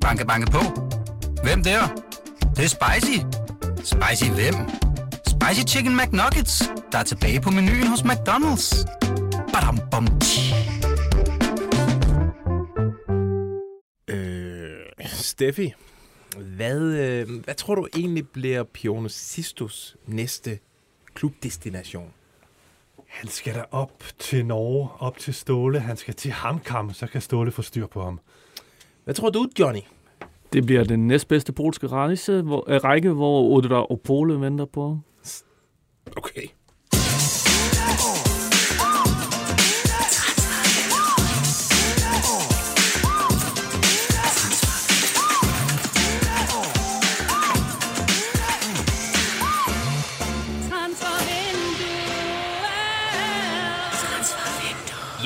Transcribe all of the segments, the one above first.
Banke, banke på. Hvem der? Det, det er spicy. Spicy hvem? Spicy Chicken McNuggets, der er tilbage på menuen hos McDonald's. Badum, bom, tji. Øh, Steffi, hvad, øh, hvad tror du egentlig bliver Pionosistos næste klubdestination? Han skal da op til Norge, op til Ståle. Han skal til Hamkam, så kan Ståle få styr på ham. Hvad tror du, Johnny? Det bliver den næstbedste polske rejse, hvor, øh, række, hvor Odra Opole venter på. Okay.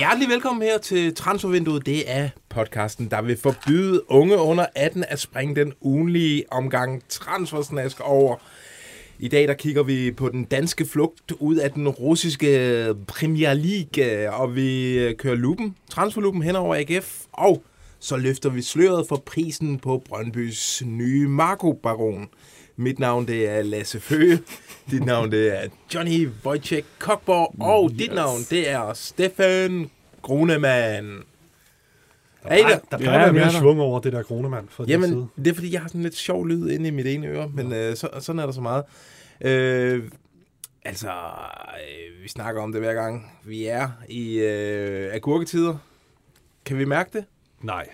Hjertelig velkommen her til Transfervinduet. Det er podcasten, der vil forbyde unge under 18 at springe den ugenlige omgang transfersnask over. I dag der kigger vi på den danske flugt ud af den russiske Premier League, øh, og vi kører lupen, transferlupen hen over AGF, og så løfter vi sløret for prisen på Brøndbys nye Marco Baron. Mit navn det er Lasse Føge, dit navn det er Johnny Wojciech Kokborg, og yes. dit navn det er Stefan Grunemann. Der Hey, plejer, der- der plejer Ja, at være er svung over det der kronemand fra din side. Jamen, det er fordi, jeg har sådan lidt sjov lyd inde i mit ene øre, men øh, så, sådan er der så meget. Øh, altså, øh, vi snakker om det hver gang. Vi er i øh, agurketider. Kan vi mærke det? Nej.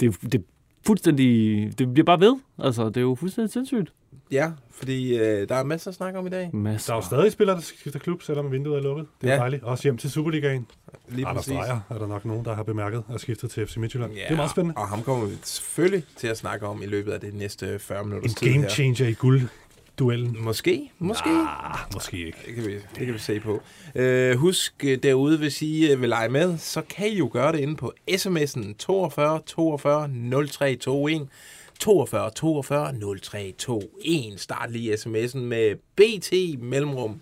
Det, er- det er fuldstændig... Det bliver bare ved. Altså, det er jo fuldstændig sindssygt. Ja, fordi øh, der er masser at snakke om i dag. Masser. Der er jo stadig spillere, der skifter klub, selvom vinduet er lukket. Det er Ja. dejligt. Også hjem til Superligaen. Lige Anders præcis. Dreyer er der nok nogen, der har bemærket og skiftet til FC Midtjylland. Ja, det er meget spændende. Og ham kommer vi selvfølgelig til at snakke om i løbet af det næste 40 minutter. En game changer i guldduellen. Måske, måske. Ah, måske ikke. Det kan vi, det kan vi se på. Øh, husk øh, derude, hvis I øh, vil lege med, så kan I jo gøre det inde på sms'en 42 42 0321. 42 42 0321. Start lige sms'en med BT mellemrum.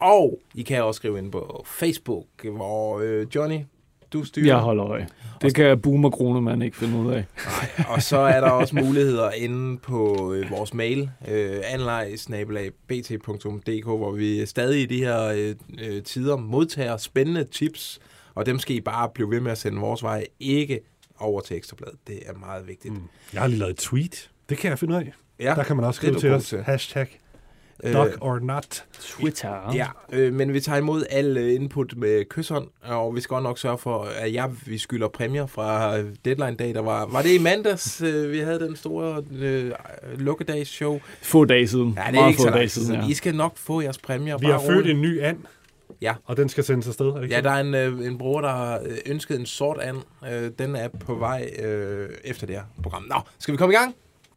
Og I kan også skrive ind på Facebook, hvor øh, Johnny, du styrer. Jeg holder øje. Det kan Boomer Kronemann ikke finde ud af. Nej, og så er der også muligheder inde på øh, vores mail, øh, anlejsnabelag.bt.dk, hvor vi stadig i de her øh, tider modtager spændende tips, og dem skal I bare blive ved med at sende vores vej, ikke over til Ekstrabladet. Det er meget vigtigt. Mm. Jeg har lige lavet et tweet. Det kan jeg finde ud af. Ja, Der kan man også skrive til os. til. Hashtag øh, dog or not. Twitter. Ja, øh, men vi tager imod al øh, input med kysshånd, og vi skal godt nok sørge for, at jeg, vi skylder præmier fra deadline dag, der var... Var det i mandags, øh, vi havde den store øh, lukkedagsshow? Få dage siden. Ja, det er Meget ikke få så dage siden, ja. I skal nok få jeres præmier. Vi har født en ny and. Ja. Og den skal sendes afsted, er det ikke Ja, der er en, øh, en bror, der har øh, ønsket en sort an. Øh, den er på vej øh, efter det her program. Nå, skal vi komme i gang?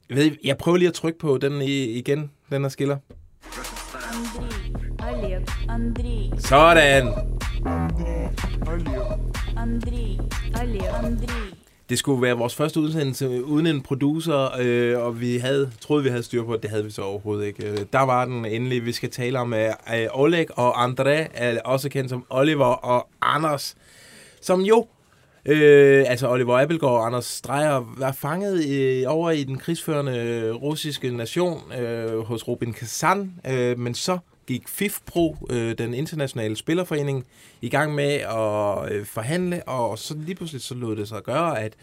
Jeg, ved, jeg prøver lige at trykke på den i, igen, den her skiller. Andrei, Andrei. Sådan! Andrei, Andrei, Andrei. Det skulle være vores første udsendelse uden en producer, øh, og vi havde troede, vi havde styr på det. Det havde vi så overhovedet ikke. Øh, der var den endelig. Vi skal tale om øh, øh Oleg og André, også kendt som Oliver og Anders, som jo, øh, altså Oliver Appelgaard og Anders Streyer, var fanget øh, over i den krigsførende russiske nation øh, hos Robin Kazan, øh, men så gik FIFPro, øh, den internationale spillerforening, i gang med at øh, forhandle, og så lige pludselig så lod det sig gøre, at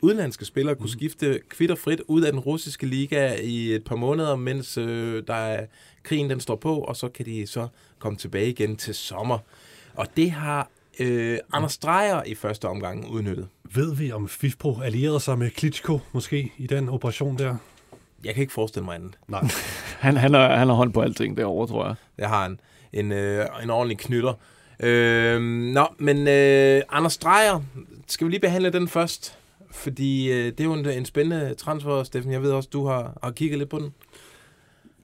udenlandske spillere kunne skifte kvitterfrit ud af den russiske liga i et par måneder, mens øh, der er, krigen den står på, og så kan de så komme tilbage igen til sommer. Og det har øh, Anders Dreyer i første omgang udnyttet. Ved vi, om FIFPro allierede sig med Klitschko måske i den operation der? Jeg kan ikke forestille mig andet. Nej. Han, han, har, han har hånd på alting derovre, tror jeg. Jeg har en, en, øh, en ordentlig knytter. Øh, nå, men øh, Anders Dreyer, skal vi lige behandle den først? Fordi øh, det er jo en, en spændende transfer, Steffen. Jeg ved også, du har, har kigget lidt på den.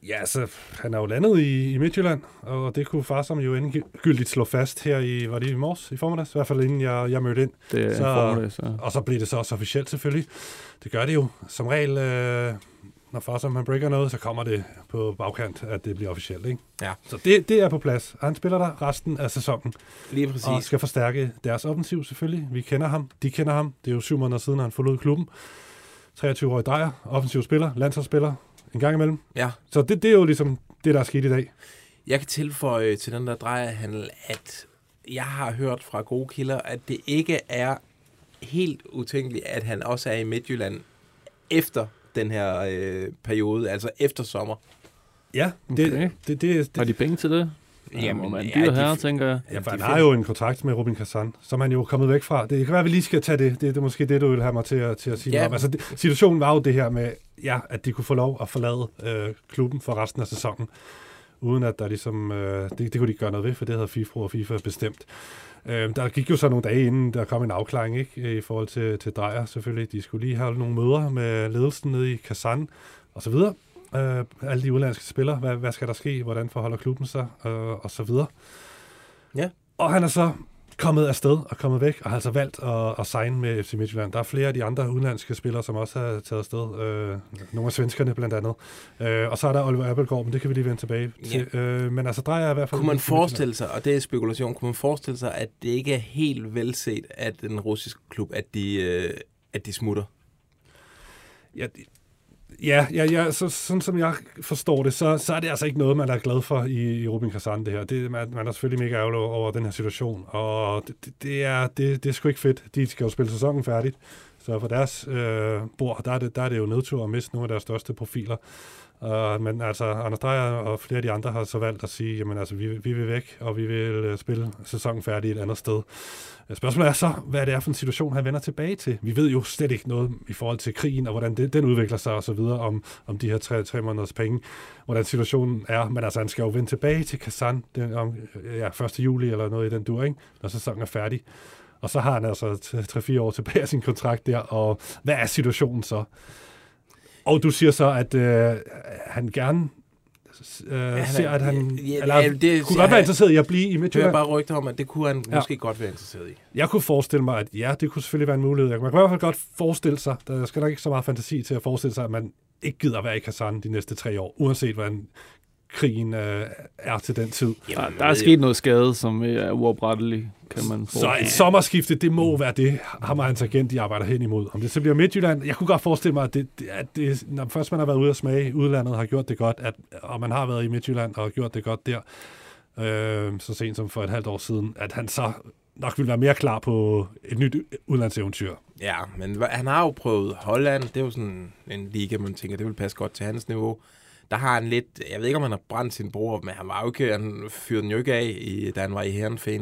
Ja, altså, han er jo landet i, i Midtjylland, og det kunne far som jo endegyldigt slå fast her i, var det i morges, i formiddags, i hvert fald inden jeg, jeg mødte ind. Det er Så- så... formiddag, så. Og så blev det så også officielt selvfølgelig. Det gør det jo som regel, øh, når far som han breaker noget, så kommer det på bagkant, at det bliver officielt. Ikke? Ja. Så det, det er på plads. Han spiller der resten af sæsonen, Lige og præcis. skal forstærke deres offensiv selvfølgelig. Vi kender ham, de kender ham. Det er jo syv måneder siden, han forlod klubben. 23-årig drejer, offensiv spiller, landsholdsspiller, en gang imellem. Ja. Så det, det er jo ligesom det, der er sket i dag. Jeg kan tilføje til den der drejerhandel, at jeg har hørt fra gode kilder, at det ikke er helt utænkeligt, at han også er i Midtjylland efter den her øh, periode, altså efter sommer. Ja, det, Okay. det, det, det, Har de penge til det? Jamen, Jamen, man ja, de- herre, tænker jeg. Ja, for han har jo en kontrakt med Robin Kazan, som han jo er kommet væk fra. Det kan være, at vi lige skal tage det. Det, det er måske det, du vil have mig til at, til at sige ja. om. Altså, det, situationen var jo det her med, ja, at de kunne få lov at forlade øh, klubben for resten af sæsonen, uden at der ligesom, øh, det, det kunne de ikke gøre noget ved, for det havde FIFA og FIFA bestemt. Øh, der gik jo så nogle dage inden, der kom en afklaring ikke, i forhold til, til Drejer selvfølgelig. De skulle lige have nogle møder med ledelsen nede i Kazan og så videre. Øh, alle de udenlandske spillere, hvad, hvad skal der ske, hvordan forholder klubben sig, øh, og så videre. Ja. Og han er så kommet afsted og kommet væk, og har altså valgt at, at signe med FC Midtjylland. Der er flere af de andre udenlandske spillere, som også har taget afsted. Øh, nogle af svenskerne blandt andet. Øh, og så er der Oliver Appelgaard, men det kan vi lige vende tilbage til. Øh, men altså drejer i hvert fald... Kunne man forestille sig, og det er spekulation, kunne man forestille sig, at det ikke er helt velset af den russiske klub, at de, øh, at de smutter? Ja, ja, ja, ja så, sådan som jeg forstår det, så, så er det altså ikke noget, man er glad for i, i Rubin Kazan, det her. Det, man, man er selvfølgelig mega ærgerlig over den her situation, og det, det, det, er, det, det er sgu ikke fedt. De skal jo spille sæsonen færdigt, så for deres øh, bord, der er, det, der er det jo nedtur at miste nogle af deres største profiler. Uh, men altså, Anders Dreyer og flere af de andre har så valgt at sige, jamen altså, vi, vi vil væk, og vi vil uh, spille sæsonen færdig et andet sted. Øh, spørgsmålet er så, hvad det er for en situation, han vender tilbage til. Vi ved jo slet ikke noget i forhold til krigen, og hvordan det, den udvikler sig og så videre, om, om de her tre, tre måneders penge, hvordan situationen er. Men altså, han skal jo vende tilbage til Kazan den, om ja, 1. juli eller noget i den dur, ikke? når sæsonen er færdig. Og så har han altså 3-4 år tilbage af sin kontrakt der, og hvad er situationen så? Og du siger så, at øh, han gerne øh, ja, ser, at han ja, eller, ja, det kunne godt være han- interesseret i at blive i Midtjylland. hører bare rygter om, at det kunne han Ja. ja. måske godt være interesseret i. Jeg kunne forestille mig, at ja, det kunne selvfølgelig være en mulighed. Jeg kan i hvert fald godt forestille sig, der skal nok ikke så meget fantasi til at forestille sig, at man ikke gider være i Kazan de næste tre år, uanset hvordan krigen øh, er til den tid. Der, der er sket noget skade, som er uoprettelig, kan man Så forestille et sommerskifte, det må være det, ham og hans agent, de arbejder hen imod. Om det så bliver Midtjylland, jeg kunne godt forestille mig, at, det, at det, når først man har været ude at smage i udlandet, har gjort det godt, at, og man har været i Midtjylland og gjort det godt der, øh, så sent som for et halvt år siden, at han så nok vil være mere klar på et nyt udlandseventyr. Ja, men han har jo prøvet Holland. Det er jo sådan en liga, man tænker, det vil passe godt til hans niveau. Der har han lidt, jeg ved ikke, om han har brændt sin bror, men han var jo ikke, han fyrede den jo ikke af, i, da han var i Herrenfeen.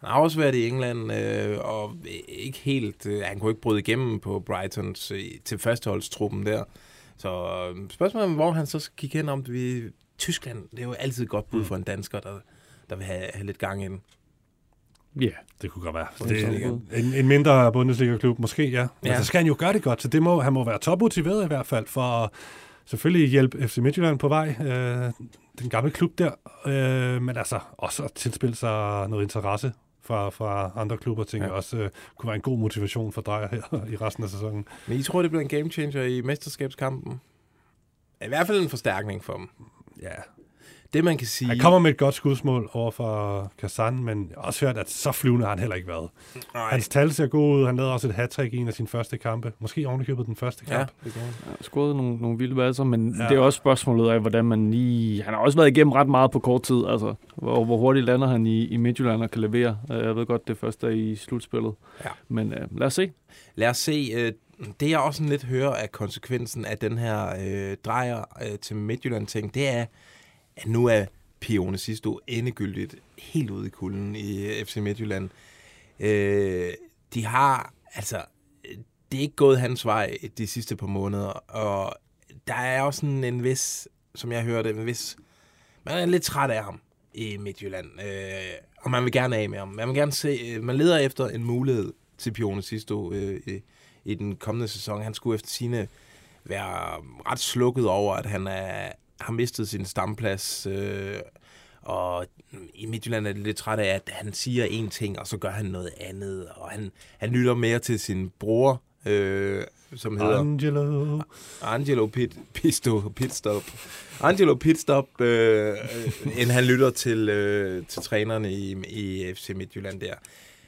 Han har også været i England, øh, og ikke helt, øh, han kunne ikke bryde igennem på Brightons øh, til førsteholdstruppen der. Så øh, spørgsmålet er, hvor han så skal kigge hen om. Vi, Tyskland, det er jo altid et godt bud for en dansker, der, der vil have, have lidt gang i den. Ja, Det kunne godt være. Det en, en mindre Bundesliga-klub, måske, ja. Men Ja. så skal han jo gøre det godt, så det må, han må være topmotiveret i hvert fald, for at selvfølgelig hjælpe FC Midtjylland på vej, øh, den gamle klub der, øh, men altså også at tilspille sig noget interesse fra, fra andre klubber, tænker Ja. jeg også øh, kunne være en god motivation for dig her i resten af sæsonen. Men I tror, det bliver en game changer i mesterskabskampen? I hvert fald en forstærkning for dem. Ja. Det, man kan sige... Han kommer med et godt skudsmål over for Kazan, men også hørt, at så flyvende har han heller ikke været. Nej. Hans tal ser gode ud. Han lavede også et hat i en af sine første kampe. Måske ovenikøbet den første Ja, kamp. det han har scoret nogle, nogle vilde valser, men Ja. ja. det er også spørgsmålet af, hvordan man lige... Han har også været igennem ret meget på kort tid, altså. Hvor, hvor hurtigt lander han i, i Midtjylland og kan levere. Øh, Jeg ved godt, det første er i slutspillet. Ja. Men øh, lad os se. Lad os se. Øh, det jeg også sådan lidt hører af konsekvensen af den her øh, drejer øh, til Midtjylland-ting, det er, at nu er Pione Sisto endegyldigt helt ude i kulden i øh, FC Midtjylland. Øh, de har, altså, det er ikke gået hans vej de sidste par måneder, og der er også sådan en vis, som jeg hørte, en vis, man er lidt træt af ham i Midtjylland, øh, og man vil gerne af med ham. Man vil gerne se, øh, man leder efter en mulighed til Pione Sisto øh, i, i den kommende sæson. Han skulle efter sine være ret slukket over, at han er, har mistet sin stamplads, øh, og i Midtjylland er det lidt træt af, at han siger en ting, og så gør han noget andet, og han, han lytter mere til sin bror, øh, som hedder... Angelo. Angelo Pit, Pisto, Pitstop. Angelo Pitstop, øh, øh, end han lytter til, øh, til trænerne i, i FC Midtjylland der.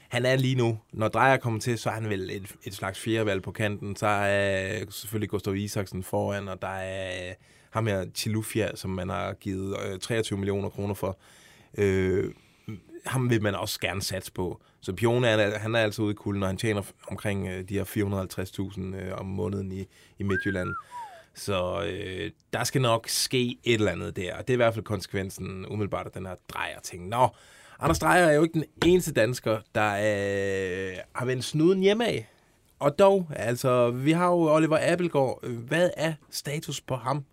han er lige nu, når Drejer kommer til, så er han vel et, et slags fjerdevalg på kanten. Så er øh, selvfølgelig Gustav Isaksen foran, og der er øh, ham her Chilufia, som man har givet øh, 23 millioner kroner for. Øh, ham vil man også gerne satse på. Så Pione, han er, han er altså ude i kulden, og han tjener omkring øh, de her 450.000 øh, om måneden i, i Midtjylland. Så øh, der skal nok ske et eller andet der. Og det er i hvert fald konsekvensen umiddelbart af den her drejer ting. Nå, Anders Drejer er jo ikke den eneste dansker, der øh, har vendt snuden hjemme af. Og dog, altså, vi har jo Oliver Appelgaard. Hvad er status på ham?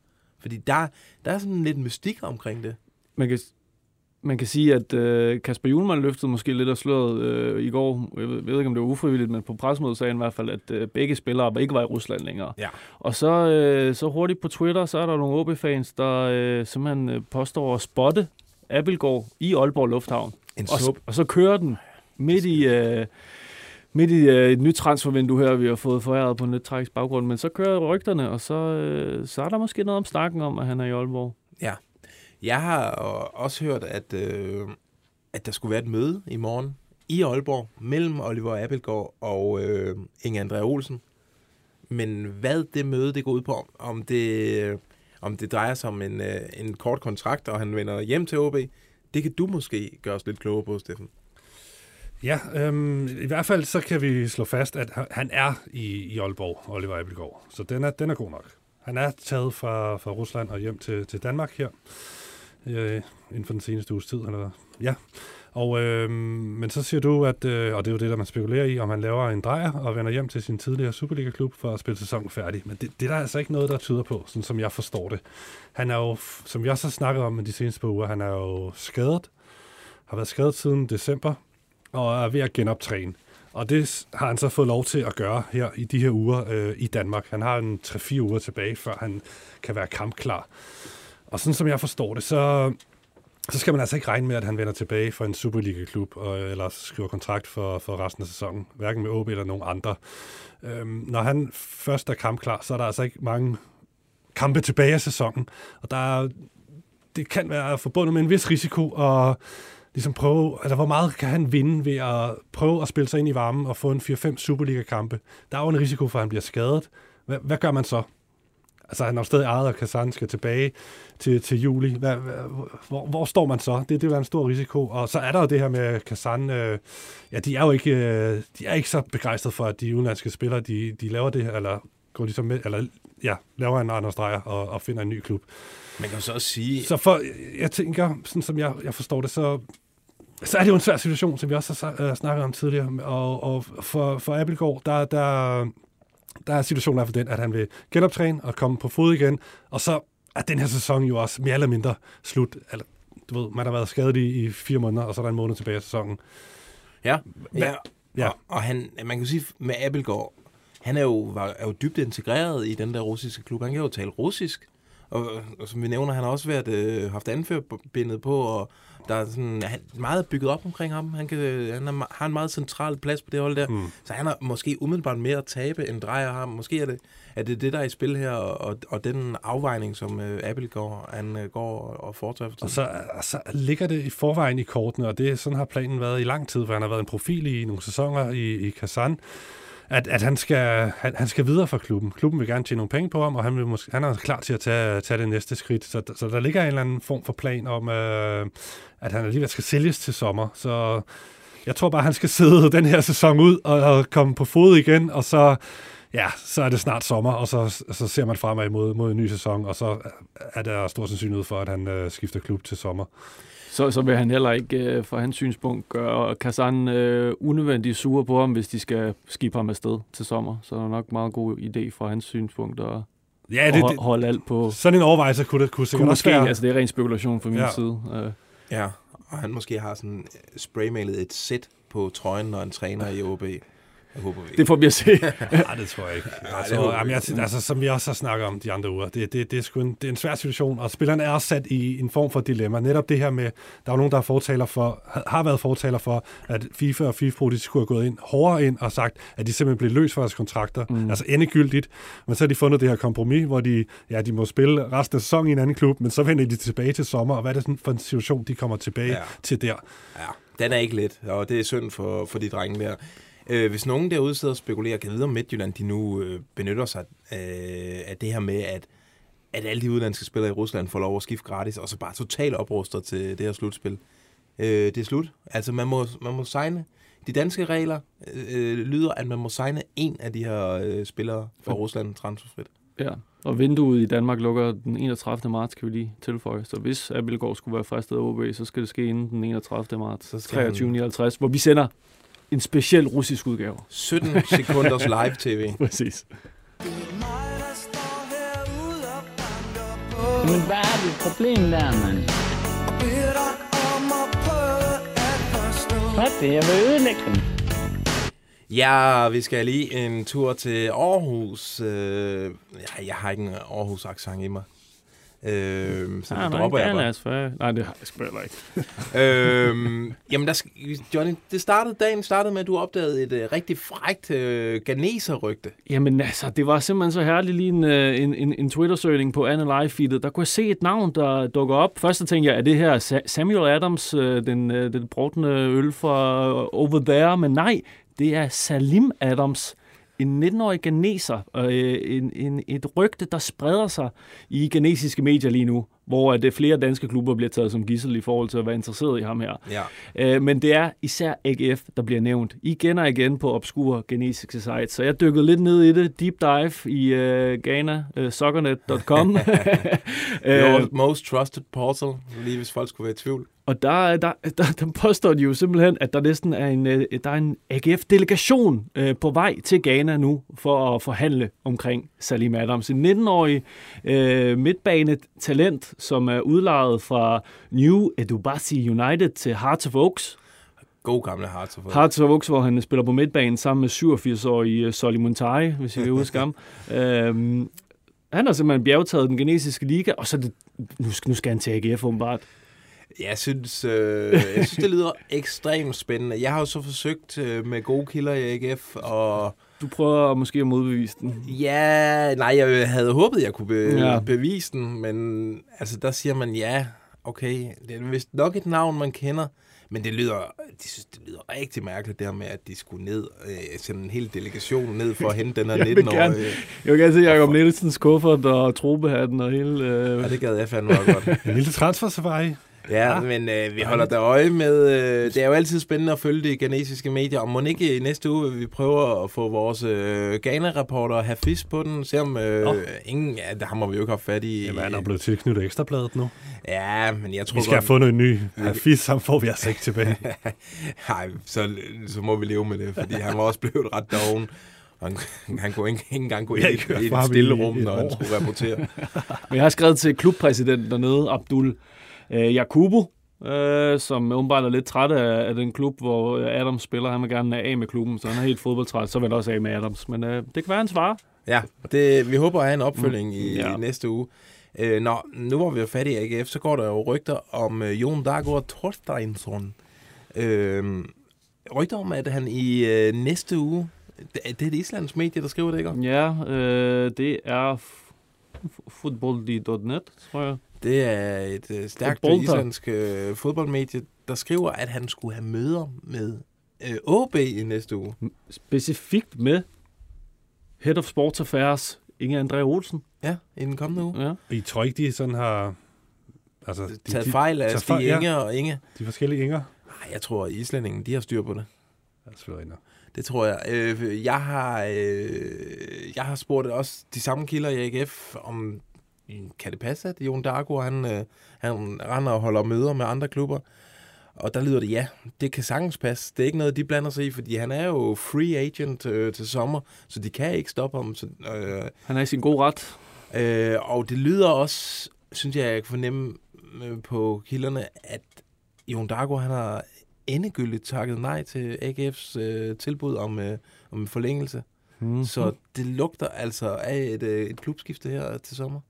Fordi der, der er sådan lidt mystik omkring det. Man kan, man kan sige, at øh, Kasper Julemand løftede måske lidt af sløret øh, i går. Jeg ved, jeg ved ikke, om det var ufrivilligt, men på pressemødet sagde han i hvert fald, at øh, begge spillere ikke var i Rusland længere. Ja. Og så, øh, så hurtigt på Twitter, så er der nogle OB-fans, der øh, simpelthen øh, påstår at spotte Appelgaard i Aalborg Lufthavn. En Og, og så kører den midt i, øh, midt i øh, et nyt transfervindue her, vi har fået foræret på en lidt tragisk baggrund. Men så kører rygterne, og så, øh, så er der måske noget om snakken om, at han er i Aalborg. Ja. Jeg har øh, også hørt, at, øh, at der skulle være et møde i morgen i Aalborg mellem Oliver Appelgaard og øh, Inge Andrea Olsen. Men hvad det møde det går ud på, om det, øh, om det drejer sig om en, øh, en kort kontrakt, og han vender hjem til OB, det kan du måske gøre os lidt klogere på, Steffen. Ja, øhm, i hvert fald så kan vi slå fast, at han- er i, i Aalborg, Oliver Abelgaard. Så den er, den er god nok. Han er taget fra, fra Rusland og hjem til, til Danmark her, øh, inden for den seneste uges tid. Eller, ja. Og, øh, men så siger du, at, øh, og det er jo det, der man spekulerer i, om han laver en drejer og vender hjem til sin tidligere Superliga-klub for at spille sæsonen færdig. Men det, det er der altså ikke noget, der tyder på, sådan som jeg forstår det. Han er jo, som jeg også snakkede snakket om de seneste par uger, han er jo skadet, har været skadet siden december, og er ved at genoptræne. Og det har han så fået lov til at gøre her i de her uger øh, i Danmark. Han har en 3-4 uger tilbage, før han kan være kampklar. Og sådan som jeg forstår det, så, så skal man altså ikke regne med, at han vender tilbage for en Superliga-klub, og, eller skriver kontrakt for, for resten af sæsonen, hverken med OB eller nogen andre. Øhm, når han først er kampklar, så er der altså ikke mange kampe tilbage af sæsonen, og der er, det kan være forbundet med en vis risiko, og ligesom prøve, altså hvor meget kan han vinde ved at prøve at spille sig ind i varmen og få en 4-5 Superliga-kampe. Der er jo en risiko for, at han bliver skadet. Hvad, hvad gør man så? Altså han er jo stadig ejet, og Kazan skal tilbage til, til juli. Hvad, hvor, hvor står man så? Det, det være en stor risiko. Og så er der jo det her med Kazan. Øh, ja, de er jo ikke, øh, de er ikke så begejstrede for, at de udenlandske spillere, de, de laver det her, eller går ligesom med, eller ja, laver en Anders Dreyer og, og finder en ny klub. Man kan jo så også sige, Så for, jeg tænker, sådan som jeg, jeg forstår det, så, så er det jo en svær situation, som vi også har uh, snakket om tidligere. Og, og for, for Appelgaard, der, der, der er situationen i hvert fald den, at han vil genoptræne og komme på fod igen. Og så er den her sæson jo også mere eller mindre slut. Eller, du ved, man har været skadet i, i fire måneder, og så er der en måned tilbage af sæsonen. Ja, ja. Ja. ja. Og, og han, man kan sige med Appelgaard, han er jo, var, er jo dybt integreret i den der russiske klub. Han kan jo tale russisk. Og, og som vi nævner, han har også været, øh, haft anførbindet på, og der er sådan, han er meget bygget op omkring ham. Han, kan, han er, har en meget central plads på det hold der. Mm. Så han har måske umiddelbart mere at tabe, end Drejer har. Måske er det, er det det, der er i spil her, og, og den afvejning, som øh, Appelgaard han, øh, går og foretager for Og så, så ligger det i forvejen i kortene, og det sådan har planen været i lang tid, for han har været en profil i nogle sæsoner i, i Kazan, at, at han, skal, han, han skal videre fra klubben. Klubben vil gerne tjene nogle penge på ham, og han, vil måske, han er klar til at tage, tage det næste skridt. Så, så der ligger en eller anden form for plan om, øh, at han alligevel skal sælges til sommer. Så jeg tror bare, han skal sidde den her sæson ud og, og komme på fod igen, og så, ja, så er det snart sommer, og så, så ser man fremad mod, mod en ny sæson, og så er der stor sandsynlighed for, at han øh, skifter klub til sommer. Så, så vil han heller ikke, øh, fra hans synspunkt, gøre Kazan øh, unødvendigt sure på ham, hvis de skal skibe ham afsted til sommer. Så er det nok meget god idé fra hans synspunkt at, Ja, det, det, holde alt på... sådan en overvejelse kunne det kunne sikkert Kunne også måske, være. altså det er ren spekulation fra min Ja. ja. side. Øh, Ja, og han måske har sådan spraymalet et sæt på trøjen, når han træner i OB. Det håber vi. Det får vi at se. Nej, det tror jeg ikke. Altså, håber jamen, jeg, altså, som vi også har snakket om de andre uger, det, det, det, er sgu en, det er en svær situation, og spillerne er også sat i en form for dilemma. Netop det her med, der er nogen, der er fortaler for, har været fortaler for, at FIFA og FIFA Pro, de skulle have gået ind, hårdere ind og sagt, at de simpelthen blev løs for deres kontrakter, mm. altså endegyldigt. Men så har de fundet det her kompromis, hvor de, ja, de må spille resten af sæsonen i en anden klub, men så vender de tilbage til sommer, og hvad er det for en situation, de kommer tilbage ja. til der? Ja, den er ikke let, og det er synd for, for de drenge der. Øh, hvis nogen derude sidder og spekulerer, kan vide om Midtjylland, de nu øh, benytter sig øh, af det her med, at, at alle de udlandske spillere i Rusland får lov at skifte gratis, og så bare totalt opruster til det her slutspil. Øh, det er slut. Altså, man må, man må signe. De danske regler øh, lyder, at man må signe en af de her øh, spillere fra Rusland transferfrit. Ja, og vinduet i Danmark lukker den 31. marts, kan vi lige tilføje. Så hvis Abelgaard skulle være fristet af OB, så skal det ske inden den 31. marts Så skal han- 23.59, hvor vi sender en speciel russisk udgave. 17 sekunders live-tv. Præcis. Men hvad er dit problem der, mand? Hvad det? Jeg vil ødelægge dem. Ja, vi skal lige en tur til Aarhus. Øh, jeg har ikke en Aarhus-accent i mig. Øh, så Ah, det nej, dropper jeg bare. For... Nej, det har jeg sgu heller ikke. øhm, jamen, der, Johnny, det startede, dagen startede med, at du opdagede et øh, rigtig frækt øh, ganeser-rygte. Jamen altså, det var simpelthen så herligt lige en, øh, en, en, en Twitter-søgning på Anne Live-feedet. Der kunne jeg se et navn, der dukker op. Først så tænkte jeg, er det her Sa- Samuel Adams, øh, den, øh, den brugtende øl fra øh, Over There? Men nej, det er Salim Adams, en 19-årig ganeser. Øh, en, en, et rygte, der spreder sig i ganesiske medier lige nu, hvor at, øh, flere danske klubber bliver taget som gissel i forhold til at være interesseret i ham her. Ja. Øh, men det er især AGF, der bliver nævnt igen og igen på obskure genetiske sites. Så jeg dykkede lidt ned i det, deep dive i øh, Ghana, øh, soccernet.com. Your øh, most trusted portal, lige hvis folk skulle være i tvivl. og der, der, der, der påstår de jo simpelthen, at der næsten er en, øh, der er en AGF-delegation øh, på vej til Ghana nu for at forhandle omkring Salim Adams. En 19-årig øh, midtbane-talent, som er udlejet fra New Edubasi United til Hearts of Oaks. God gamle Hearts of Oak. Hearts of Oaks, hvor han spiller på midtbanen sammen med 87-årige Solly Montai, hvis I kan huske ham. Øhm, han har simpelthen bjergtaget den genesiske liga, og så det, nu, skal, nu skal han til AGF åbenbart. Jeg synes, øh, jeg synes, det lyder ekstremt spændende. Jeg har jo så forsøgt øh, med gode kilder i AGF, og Du prøver måske at modbevise den. ja, nej, jeg havde håbet, jeg kunne be- Ja. bevise den, men altså, der siger man ja, okay, det er vist nok et navn, man kender, men det lyder, de synes, det lyder rigtig mærkeligt, det her med, at de skulle ned, øh, sende en hel delegation ned for at hente den her Jeg vil gerne- 19-årige. Jeg vil gerne se Jacob Nielsens kuffert og trobehatten og hele... Øh, Ja, det gad jeg fandme godt. En lille transfer safari. Ja, men øh, vi holder da øje med... Øh, det er jo altid spændende at følge de ghanesiske medier, og må ikke i næste uge vil vi prøve at få vores øh, Ghana-rapporter have fisk på den, se om øh, ingen... Ja, der har må vi jo ikke haft fat i. Jamen, han er blevet tilknyttet ekstrabladet nu. Ja, men jeg tror Vi skal have godt... fundet en ny. Hafiz, ham får vi altså ikke tilbage. Nej, så, så må vi leve med det, fordi han var også blevet ret doven. Han, han kunne ikke, ikke engang gå ind i, et stille rum, når han skulle rapportere. Men jeg har skrevet til klubpræsidenten dernede, Abdul øh, Jakubu, øh, som åbenbart er lidt træt af, af den klub, hvor øh, Adams spiller. Han vil gerne af med klubben, så han er helt fodboldtræt. Så vil han også af med Adams. Men øh, det kan være, han svarer. Ja, det, vi håber at have en opfølging i, Ja. i næste uge. Øh, nå, nu hvor vi er færdige i AGF, så går der jo rygter om øh, Jon Dagur Torsteinsson. Øh, rygter om, at han i øh, næste uge, det, det er et islands medie, der skriver det, ikke? Ja, øh, det er f- f- football.net, tror jeg. Det er et øh, stærkt Fodbolder. islandsk øh, fodboldmedie, der skriver, at han skulle have møder med øh, OB i næste uge. Specifikt med Head of Sports Affairs, Inge André Olsen. Ja, i den kommende uge. Ja. I tror ikke, de sådan har... Altså, de, Taget fejl af Stig fejl, ja. Inge og Inge. de forskellige inger. Nej, jeg tror, at islændingen, de har styr på det. Ja, selvfølgelig. Det tror jeg. Øh, jeg har øh, jeg har spurgt også de samme kilder i AGF om kan det passe, at Jon Dargo, han, øh, han render og holder møder med andre klubber. Og der lyder det ja, det kan sagtens passe. Det er ikke noget, de blander sig i, fordi han er jo free agent øh, til sommer, så de kan ikke stoppe ham. Så, øh, Han er i sin gode ret. Øh, og det lyder også, synes jeg, jeg kan fornemme øh, på kilderne, at Jon Dargo, han har endegyldigt takket nej til AGF's øh, tilbud om, øh, om en forlængelse. Mm. Så det lugter altså af et, øh, et klubskifte her til sommer.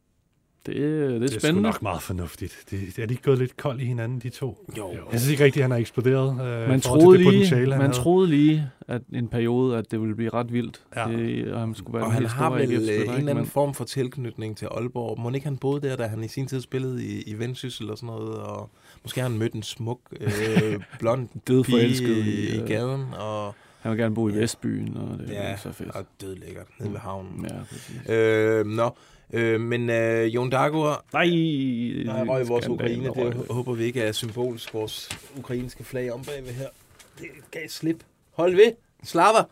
Det, det er Det er spændende. nok meget fornuftigt. Det, er de ikke gået lidt kold i hinanden, de to? Jo. Jeg synes ikke rigtigt, at han har eksploderet. Øh, Man troede det lige, man havde. troede lige, at en periode, at det ville blive ret vildt. Ja. Det, og han skulle være Og han har vel øh, en eller anden Men- form for tilknytning til Aalborg. Må ikke han boede der, da han i sin tid spillede i, i Vendsyssel og sådan noget, og måske har han mødt en smuk, øh, blond død pige forelsket i, i, øh, gaden, og, Han vil gerne bo i Ja. Vestbyen, og det ja, er så fedt. og død lækkert nede ved havnen. Ja, præcis. Øh, nå, øh, men øh, Jon Dagur, Nej, Nej, røg vores skandale, Ukraine. Det håber vi ikke er symbolsk, vores ukrainske flag om bagved her. Det gav slip. Hold ved. Slapper.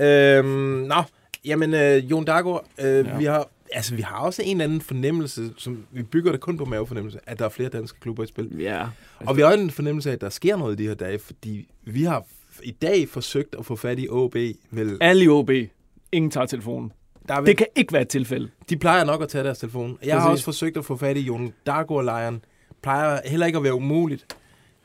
øhm, nå, jamen, øh, Jon Dagur, øh, Ja. vi har... Altså, vi har også en eller anden fornemmelse, som vi bygger det kun på mavefornemmelse, at der er flere danske klubber i spil. Ja. Og vi har også en fornemmelse af, at der sker noget i de her dage, fordi vi har i dag forsøgt at få fat i OB. Vel, Alle i OB. Ingen tager telefonen. Der er vel, Det kan ikke være et tilfælde. De plejer nok at tage deres telefon. Jeg har Præcis. også forsøgt at få fat i Jon Dagur-lejren. Plejer heller ikke at være umuligt.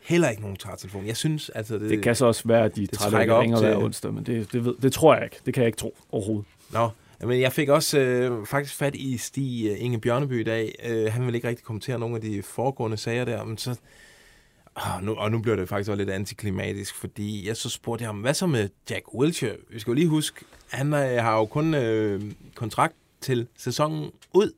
Heller ikke nogen tager telefonen. Jeg synes, altså... Det, Det kan så også være, at de trækker op ringer til- hver onsdag, men det, det, ved, det tror jeg ikke. Det kan jeg ikke tro overhovedet. Nå, men jeg fik også øh, faktisk fat i Stig øh, Inge Bjørneby i dag. Øh, han vil ikke rigtig kommentere nogle af de foregående sager der, men så... Oh, nu, og nu bliver det faktisk også lidt antiklimatisk, fordi jeg så spurgte jeg ham, hvad så med Jack Wilshere? Vi skal jo lige huske, han øh, har jo kun øh, kontrakt til sæsonen ud.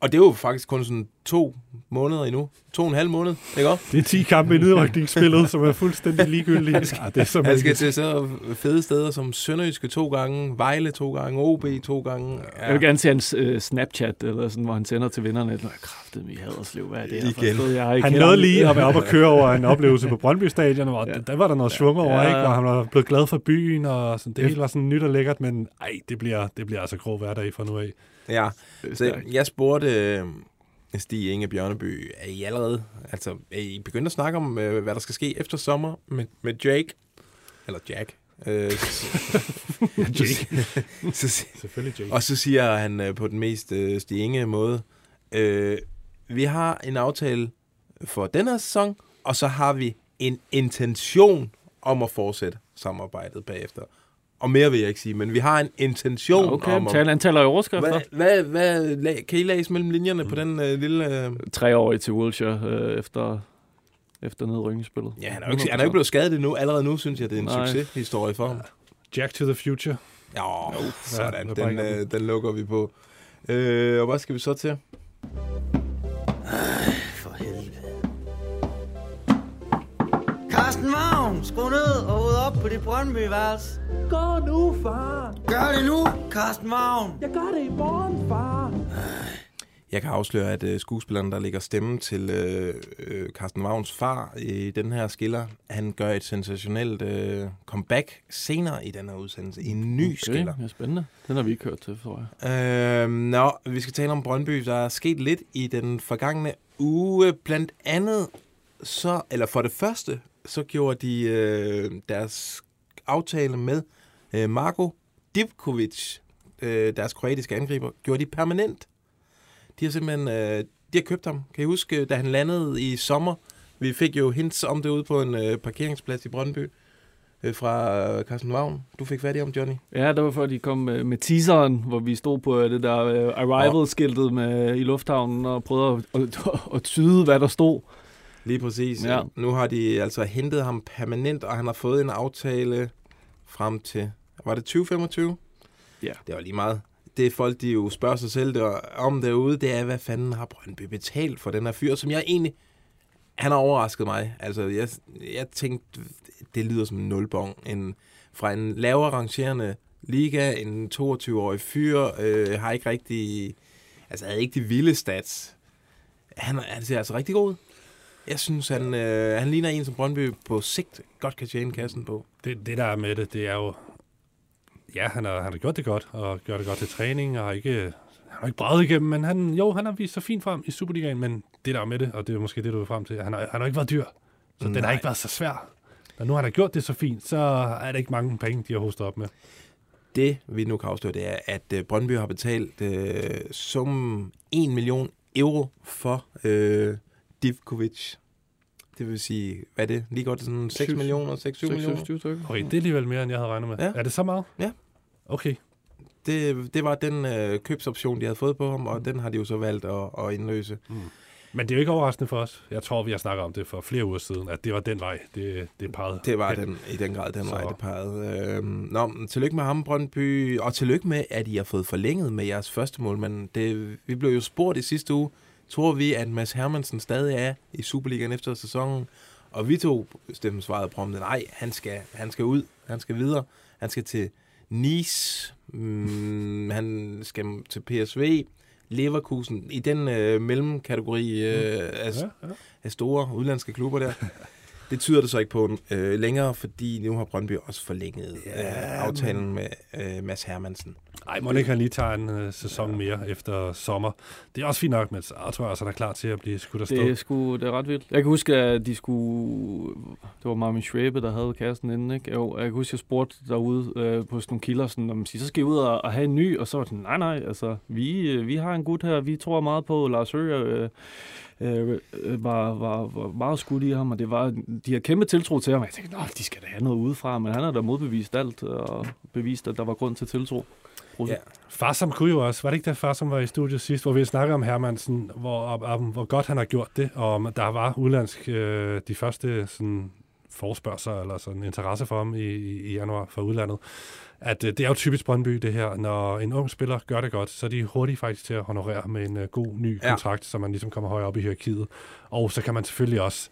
Og det er jo faktisk kun sådan to måneder endnu. To og en halv måned, ikke også? Det er 10 kampe i nedrykningsspillet, som er fuldstændig ligegyldige. Ja, det er så Han skal til så fede steder som Sønderjyske to gange, Vejle to gange, OB to gange. Ja. Jeg vil gerne se hans uh, Snapchat, eller sådan, hvor han sender til vennerne. Jeg kraftede mig i Haderslev. Hvad er det Igen. sted? Jeg Han nåede lige at være oppe og køre over en oplevelse på Brøndby Stadion, og Ja. der var der noget svung over, Ja. ikke? hvor han var blevet glad for byen, og sådan, det hele var sådan nyt og lækkert, men ej, det bliver, det bliver altså grov hverdag fra nu af. Ja, så jeg spurgte øh, Stig Inge Bjørneby, er I allerede, altså er I begyndt at snakke om, øh, hvad der skal ske efter sommer med, med Jake? Eller Jack. Øh, så, Jake. så, Selvfølgelig, Jake. og så siger han øh, på den mest øh, Stig Inge måde, øh, vi har en aftale for den her sæson, og så har vi en intention om at fortsætte samarbejdet bagefter. Og mere vil jeg ikke sige, men vi har en intention Okay, om tal, han taler i overskrifter. Hvad, hvad, hvad, kan I læse mellem linjerne på den øh, lille... Øh... Tre år til Wilshere øh, efter, efter nedrykningsspillet. Ja, han er jo ikke, han er jo ikke blevet skadet endnu. Allerede nu synes jeg, det er en Nej. succeshistorie for ham. Jack to the future. Ja, sådan. hvad Den, øh, den lukker vi på. Øh, og hvad skal vi så til? For helvede. Carsten Vagn, skru ned og ryd op på dit Brøndby-værelse. Gå nu, far. Gør det nu, Carsten Vagn. Jeg gør det i morgen, far. Jeg kan afsløre, at øh, skuespilleren, der lægger stemme til øh, øh, Carsten Wagns far i den her skiller, han gør et sensationelt øh, comeback senere i den her udsendelse. I en ny okay. skiller. Ja, spændende. Den har vi ikke hørt til, tror jeg. Øh, nå, vi skal tale om Brøndby. Der er sket lidt i den forgangne uge. Blandt andet, så, eller for det første, så gjorde de øh, deres aftale med øh, Marko Divkovic, øh, deres kroatiske angriber, gjorde de permanent. De har simpelthen øh, de har købt ham. Kan I huske, da han landede i sommer? Vi fik jo hints om det ude på en øh, parkeringsplads i Brøndby øh, fra øh, Carsten Wagn. Du fik fat i om, Johnny. Ja, det var før de kom med, med teaseren, hvor vi stod på øh, det der øh, arrival-skiltet med, i lufthavnen og prøvede at, at, at, at tyde, hvad der stod. Lige præcis. Ja. Nu har de altså hentet ham permanent, og han har fået en aftale frem til, var det 2025? Ja. Det var lige meget. Det folk, de jo spørger sig selv der, om derude, det er, hvad fanden har Brøndby betalt for den her fyr, som jeg egentlig, han har overrasket mig. Altså, jeg, jeg tænkte, det lyder som en nulbong. En, fra en lavere rangerende liga, en 22-årig fyr, øh, har ikke rigtig, altså havde ikke de vilde stats. Han, han ser altså rigtig god ud. Jeg synes, han, øh, han ligner en, som Brøndby på sigt godt kan tjene kassen på. Det, det der er med det, det er jo... Ja, han har, han har gjort det godt, og gjort det godt til træning, og har ikke, han har ikke braget igennem, men han, jo, han har vist sig fint frem i Superligaen, men det der er med det, og det er måske det, du er frem til, han har, han har ikke været dyr, så den har Nej. ikke været så svær. Når nu har han gjort det så fint, så er der ikke mange penge, de har hostet op med. Det, vi nu kan afsløre, det er, at øh, Brøndby har betalt øh, summen 1 million euro for øh, Divkovic. Det vil sige, hvad er det? Lige godt sådan 6 Syv- millioner, 6-7 millioner? 26 stykker. Okay, det er alligevel mere, end jeg havde regnet med. Ja. Er det så meget? Ja. Okay. Det, det var den øh, købsoption, de havde fået på ham, og den har de jo så valgt at, at indløse. Men det er jo ikke overraskende for os. Jeg tror, vi har snakket om det for flere uger siden, at det var den vej, det, det pegede. Det var den, i den grad den Så- vej, det pegede. Øhm, nå, tillykke med ham, Brøndby, og tillykke med, at I har fået forlænget med jeres første mål. Men det, vi blev jo spurgt i sidste uge, tror vi, at Mads Hermansen stadig er i Superligaen efter sæsonen? Og vi to stemte svaret prompte, nej, han skal, han skal ud, han skal videre, han skal til Nice, mm, han skal til PSV, Leverkusen, i den øh, mellemkategori øh, af, Ja, ja. af store udlandske klubber der. Det tyder det så ikke på øh, længere, fordi nu har Brøndby også forlænget øh, aftalen med øh, Mads Hermansen. Ej, må ikke han lige tage en uh, sæson mere efter sommer. Det er også fint nok, men så tror jeg også, han er klar til at blive skudt afsted. Det er, sgu, det er ret vildt. Jeg kan huske, at de skulle... Det var Marvin Schwebe, der havde kassen inden, ikke? Jo, jeg kan huske, at jeg spurgte derude øh, på sådan nogle kilder, sådan, om så skal I ud og, og have en ny, og så var det sådan, nej, nej, altså, vi, øh, vi har en gut her, vi tror meget på Lars Høgh, øh, Øh, øh, var, var, var meget skudt i ham, og det var, de har kæmpe tiltro til ham. Jeg tænkte, de skal da have noget udefra, men han har da modbevist alt, øh, og bevist, at der var grund til tiltro. Ja. Farsom kunne jo også. Var det ikke der Farsom var i studiet sidst, hvor vi snakkede om Hermansen, hvor, om, om, hvor godt han har gjort det, og om der var udlandsk øh, de første sådan, forspørgseler eller sådan interesse for ham i, i, i januar fra udlandet. At øh, det er jo typisk Brøndby det her, når en ung spiller gør det godt, så er de hurtigt faktisk til at honorere med en øh, god ny Ja. kontrakt, så man ligesom kommer højere op i hierarkiet. Og så kan man selvfølgelig også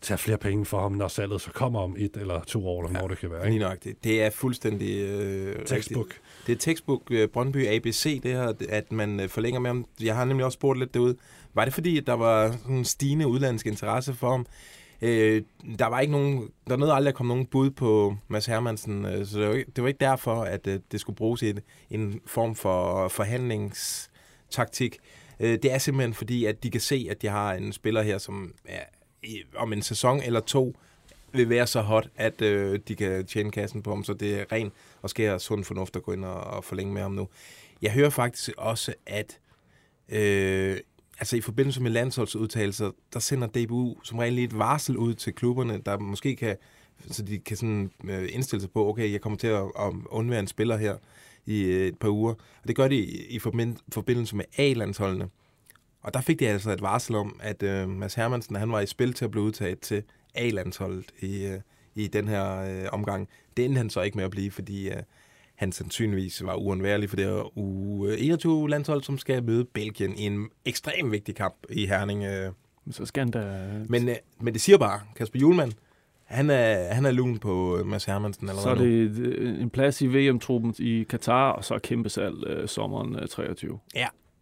tage flere penge for ham, når salget så kommer om et eller to år, eller Ja, hvor det kan være. Ikke? nok det. Det er fuldstændig... Øh, Textbook. rigtigt. Det er textbook øh, Brøndby ABC, det her, at man øh, forlænger med ham. Jeg har nemlig også spurgt lidt derude. Var det fordi, at der var sådan en stigende udlandsk interesse for ham? Øh, der var ikke nogen, der nåede aldrig at komme nogen bud på Mads Hermansen, øh, så det var, ikke, det var ikke derfor, at øh, det skulle bruges i en, en form for forhandlingstaktik. Øh, det er simpelthen fordi, at de kan se, at de har en spiller her, som er, i, om en sæson eller to vil være så hot, at øh, de kan tjene kassen på ham, så det er ren og skær sund fornuft at gå ind og, og forlænge med ham nu. Jeg hører faktisk også, at øh, altså i forbindelse med landsholdsudtalelser, der sender DBU som regel et varsel ud til klubberne, der måske kan, så de kan sådan øh, indstille sig på, okay, jeg kommer til at, at undvære en spiller her i øh, et par uger. Og det gør de i, forbindelse med A-landsholdene. Og der fik de altså et varsel om, at øh, Mads Hermansen, han var i spil til at blive udtaget til A-landsholdet i, øh, i den her øh, omgang. Det endte han så ikke med at blive, fordi øh, han sandsynligvis var uundværlig for det her U21-landshold, som skal møde Belgien i en ekstremt vigtig kamp i Herning. Øh. Så skal han da... Men, øh, men det siger bare, Kasper Julemand, han er, han er lun på øh, Mads Hermansen allerede Så er nu. det et, øh, en plads i VM-truppen i Katar, og så kæmpe salg øh, sommeren øh, 23.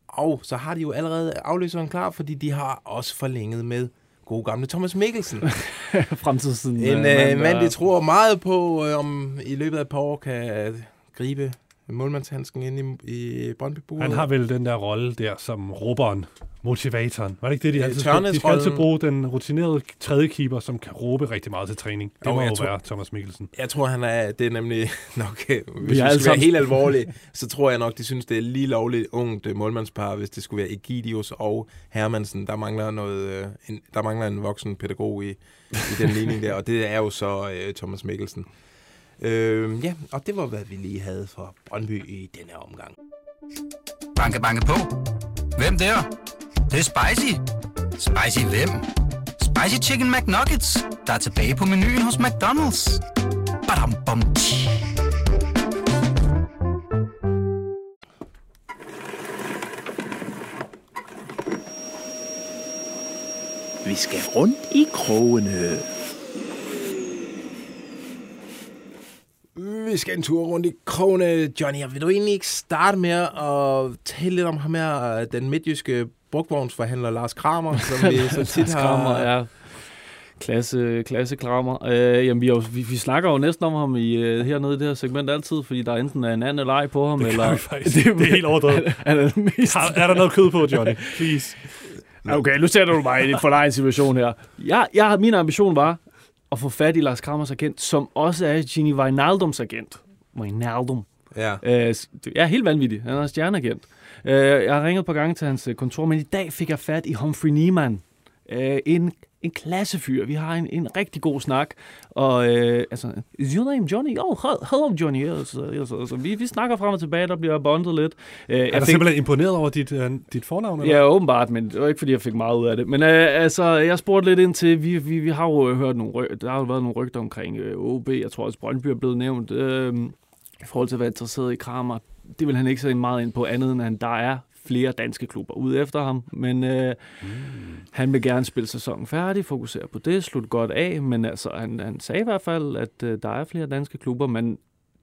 Og så har de jo allerede afløseren klar, fordi de har også forlænget med gode gamle Thomas Mikkelsen. Fremtiden. En øh, mand, de tror meget på, øh, om i løbet af et par år kan gribe målmandshandsken ind i, i brøndby Han har vel den der rolle der som råberen, motivatoren. Var det ikke det, de Øh, altid skal, De skal altid bruge den rutinerede tredje keeper, som kan råbe rigtig meget til træning. Det Jo, må jo tror- være Thomas Mikkelsen. Jeg tror, han er, det er nemlig nok, øh, hvis vi, skal være helt alvorlige, så tror jeg nok, de synes, det er lige lovligt ungt øh, målmandspar, hvis det skulle være Egidius og Hermansen. Der mangler, noget, øh, en, der mangler en voksen pædagog i, i den ligning der, og det er jo så øh, Thomas Mikkelsen. Øh, ja, og det var, hvad vi lige havde for Brøndby i denne omgang. Banke, banke på. Hvem der? Det, det er spicy. Spicy hvem? Spicy Chicken McNuggets, der er tilbage på menuen hos McDonald's. Badum, bom, tji. Vi skal rundt i krogene. Vi skal en tur rundt i krogene, Johnny. Vil du egentlig ikke starte med at tale lidt om ham her, den midtjyske brugvognsforhandler Lars Kramer, som vi så tit Lars har... Kramer er klasse, klasse Kramer. Øh, jamen, vi, har jo- vi, vi, snakker jo næsten om ham i, øh, hernede i det her segment altid, fordi der enten er en anden leg på ham, Det eller... gør vi faktisk. Det er helt overdrevet. Er den mest... Har, er der noget kød på, Johnny? Please. Okay, nu sætter du mig i en forlegen situation her. Jeg, jeg, min ambition var at få fat i Lars Kramers agent, som også er Gini Wijnaldums agent. Wijnaldum. Ja. Øh, er helt vanvittig. Han er stjerneagent. Øh, jeg har ringet et par gange til hans øh, kontor, men i dag fik jeg fat i Humphrey Niemann. Øh, en en klassefyr. Vi har en, en rigtig god snak. Og øh, altså, is your name Johnny? Oh, hello Johnny. Yes, yes, altså, vi, vi snakker frem og tilbage, der bliver bondet lidt. Øh, er du fik... simpelthen imponeret over dit, uh, dit fornavn? Eller? Ja, åbenbart, men det var ikke, fordi jeg fik meget ud af det. Men øh, altså, jeg spurgte lidt ind til, vi, vi, vi har jo hørt nogle der har jo været nogle rygter omkring øh, OB. Jeg tror også, Brøndby er blevet nævnt. Øh, i forhold til at være interesseret i Kramer. Det vil han ikke så meget ind på andet, end at der er flere danske klubber ude efter ham, men øh, mm. han vil gerne spille sæsonen færdig, fokusere på det, slutte godt af, men altså, han, han sagde i hvert fald, at øh, der er flere danske klubber, men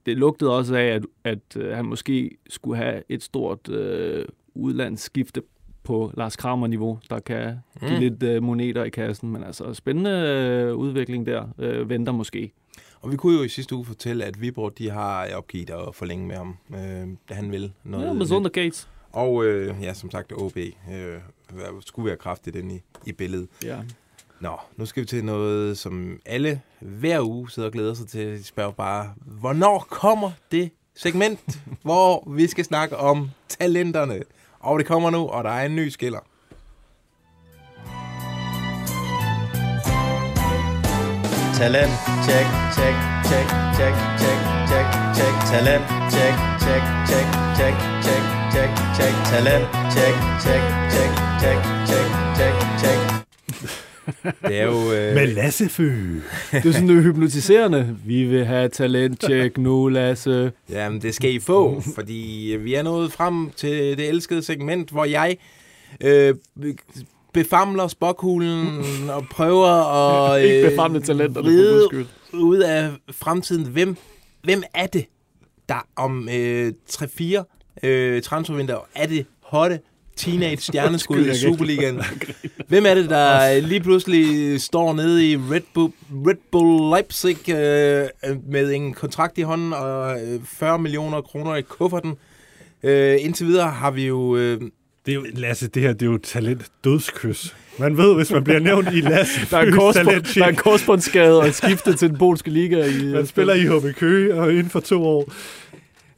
det lugtede også af, at, at øh, han måske skulle have et stort øh, udlandsskifte på Lars Kramer-niveau, der kan give mm. lidt øh, moneter i kassen, men altså spændende øh, udvikling der øh, venter måske. Og vi kunne jo i sidste uge fortælle, at Viborg de har opgivet at forlænge med ham, øh, da han vil noget. Ja, med Zunder Gates. Og øh, ja, som sagt, OB øh, skulle være kraftigt inde i, i billedet. Ja. Nå, nu skal vi til noget, som alle hver uge sidder og glæder sig til. De spørger bare, hvornår kommer det segment, hvor vi skal snakke om talenterne? Og det kommer nu, og der er en ny skiller. Talent, check, check, check, check, check, check, check, talent, check, check, check, check, check, check, check, talent, check, check, check, check, check, check, check. Det er jo... Øh... Med Lasse Fø. Det er sådan noget hypnotiserende. Vi vil have talentcheck nu, Lasse. Jamen, det skal I få, fordi vi er nået frem til det elskede segment, hvor jeg øh, befamler spokhulen og prøver at øh, Ikke befamle talenter, ride ud af fremtiden. Hvem, hvem er det, der om øh, 3-4 øh, transfervinter er det hotte teenage stjerneskud i Superligaen. Hvem er det, der lige pludselig står nede i Red Bull, Red Bull Leipzig øh, med en kontrakt i hånden og 40 øh, millioner kroner i kufferten? Øh, indtil videre har vi jo... Øh, det er jo, Lasse, det her det er jo talent dødskys. Man ved, hvis man bliver nævnt i Lasse der, er korsbånd, der er en korsbåndsskade og skiftet til den polske liga. I, man spiller i HB Køge og inden for to år.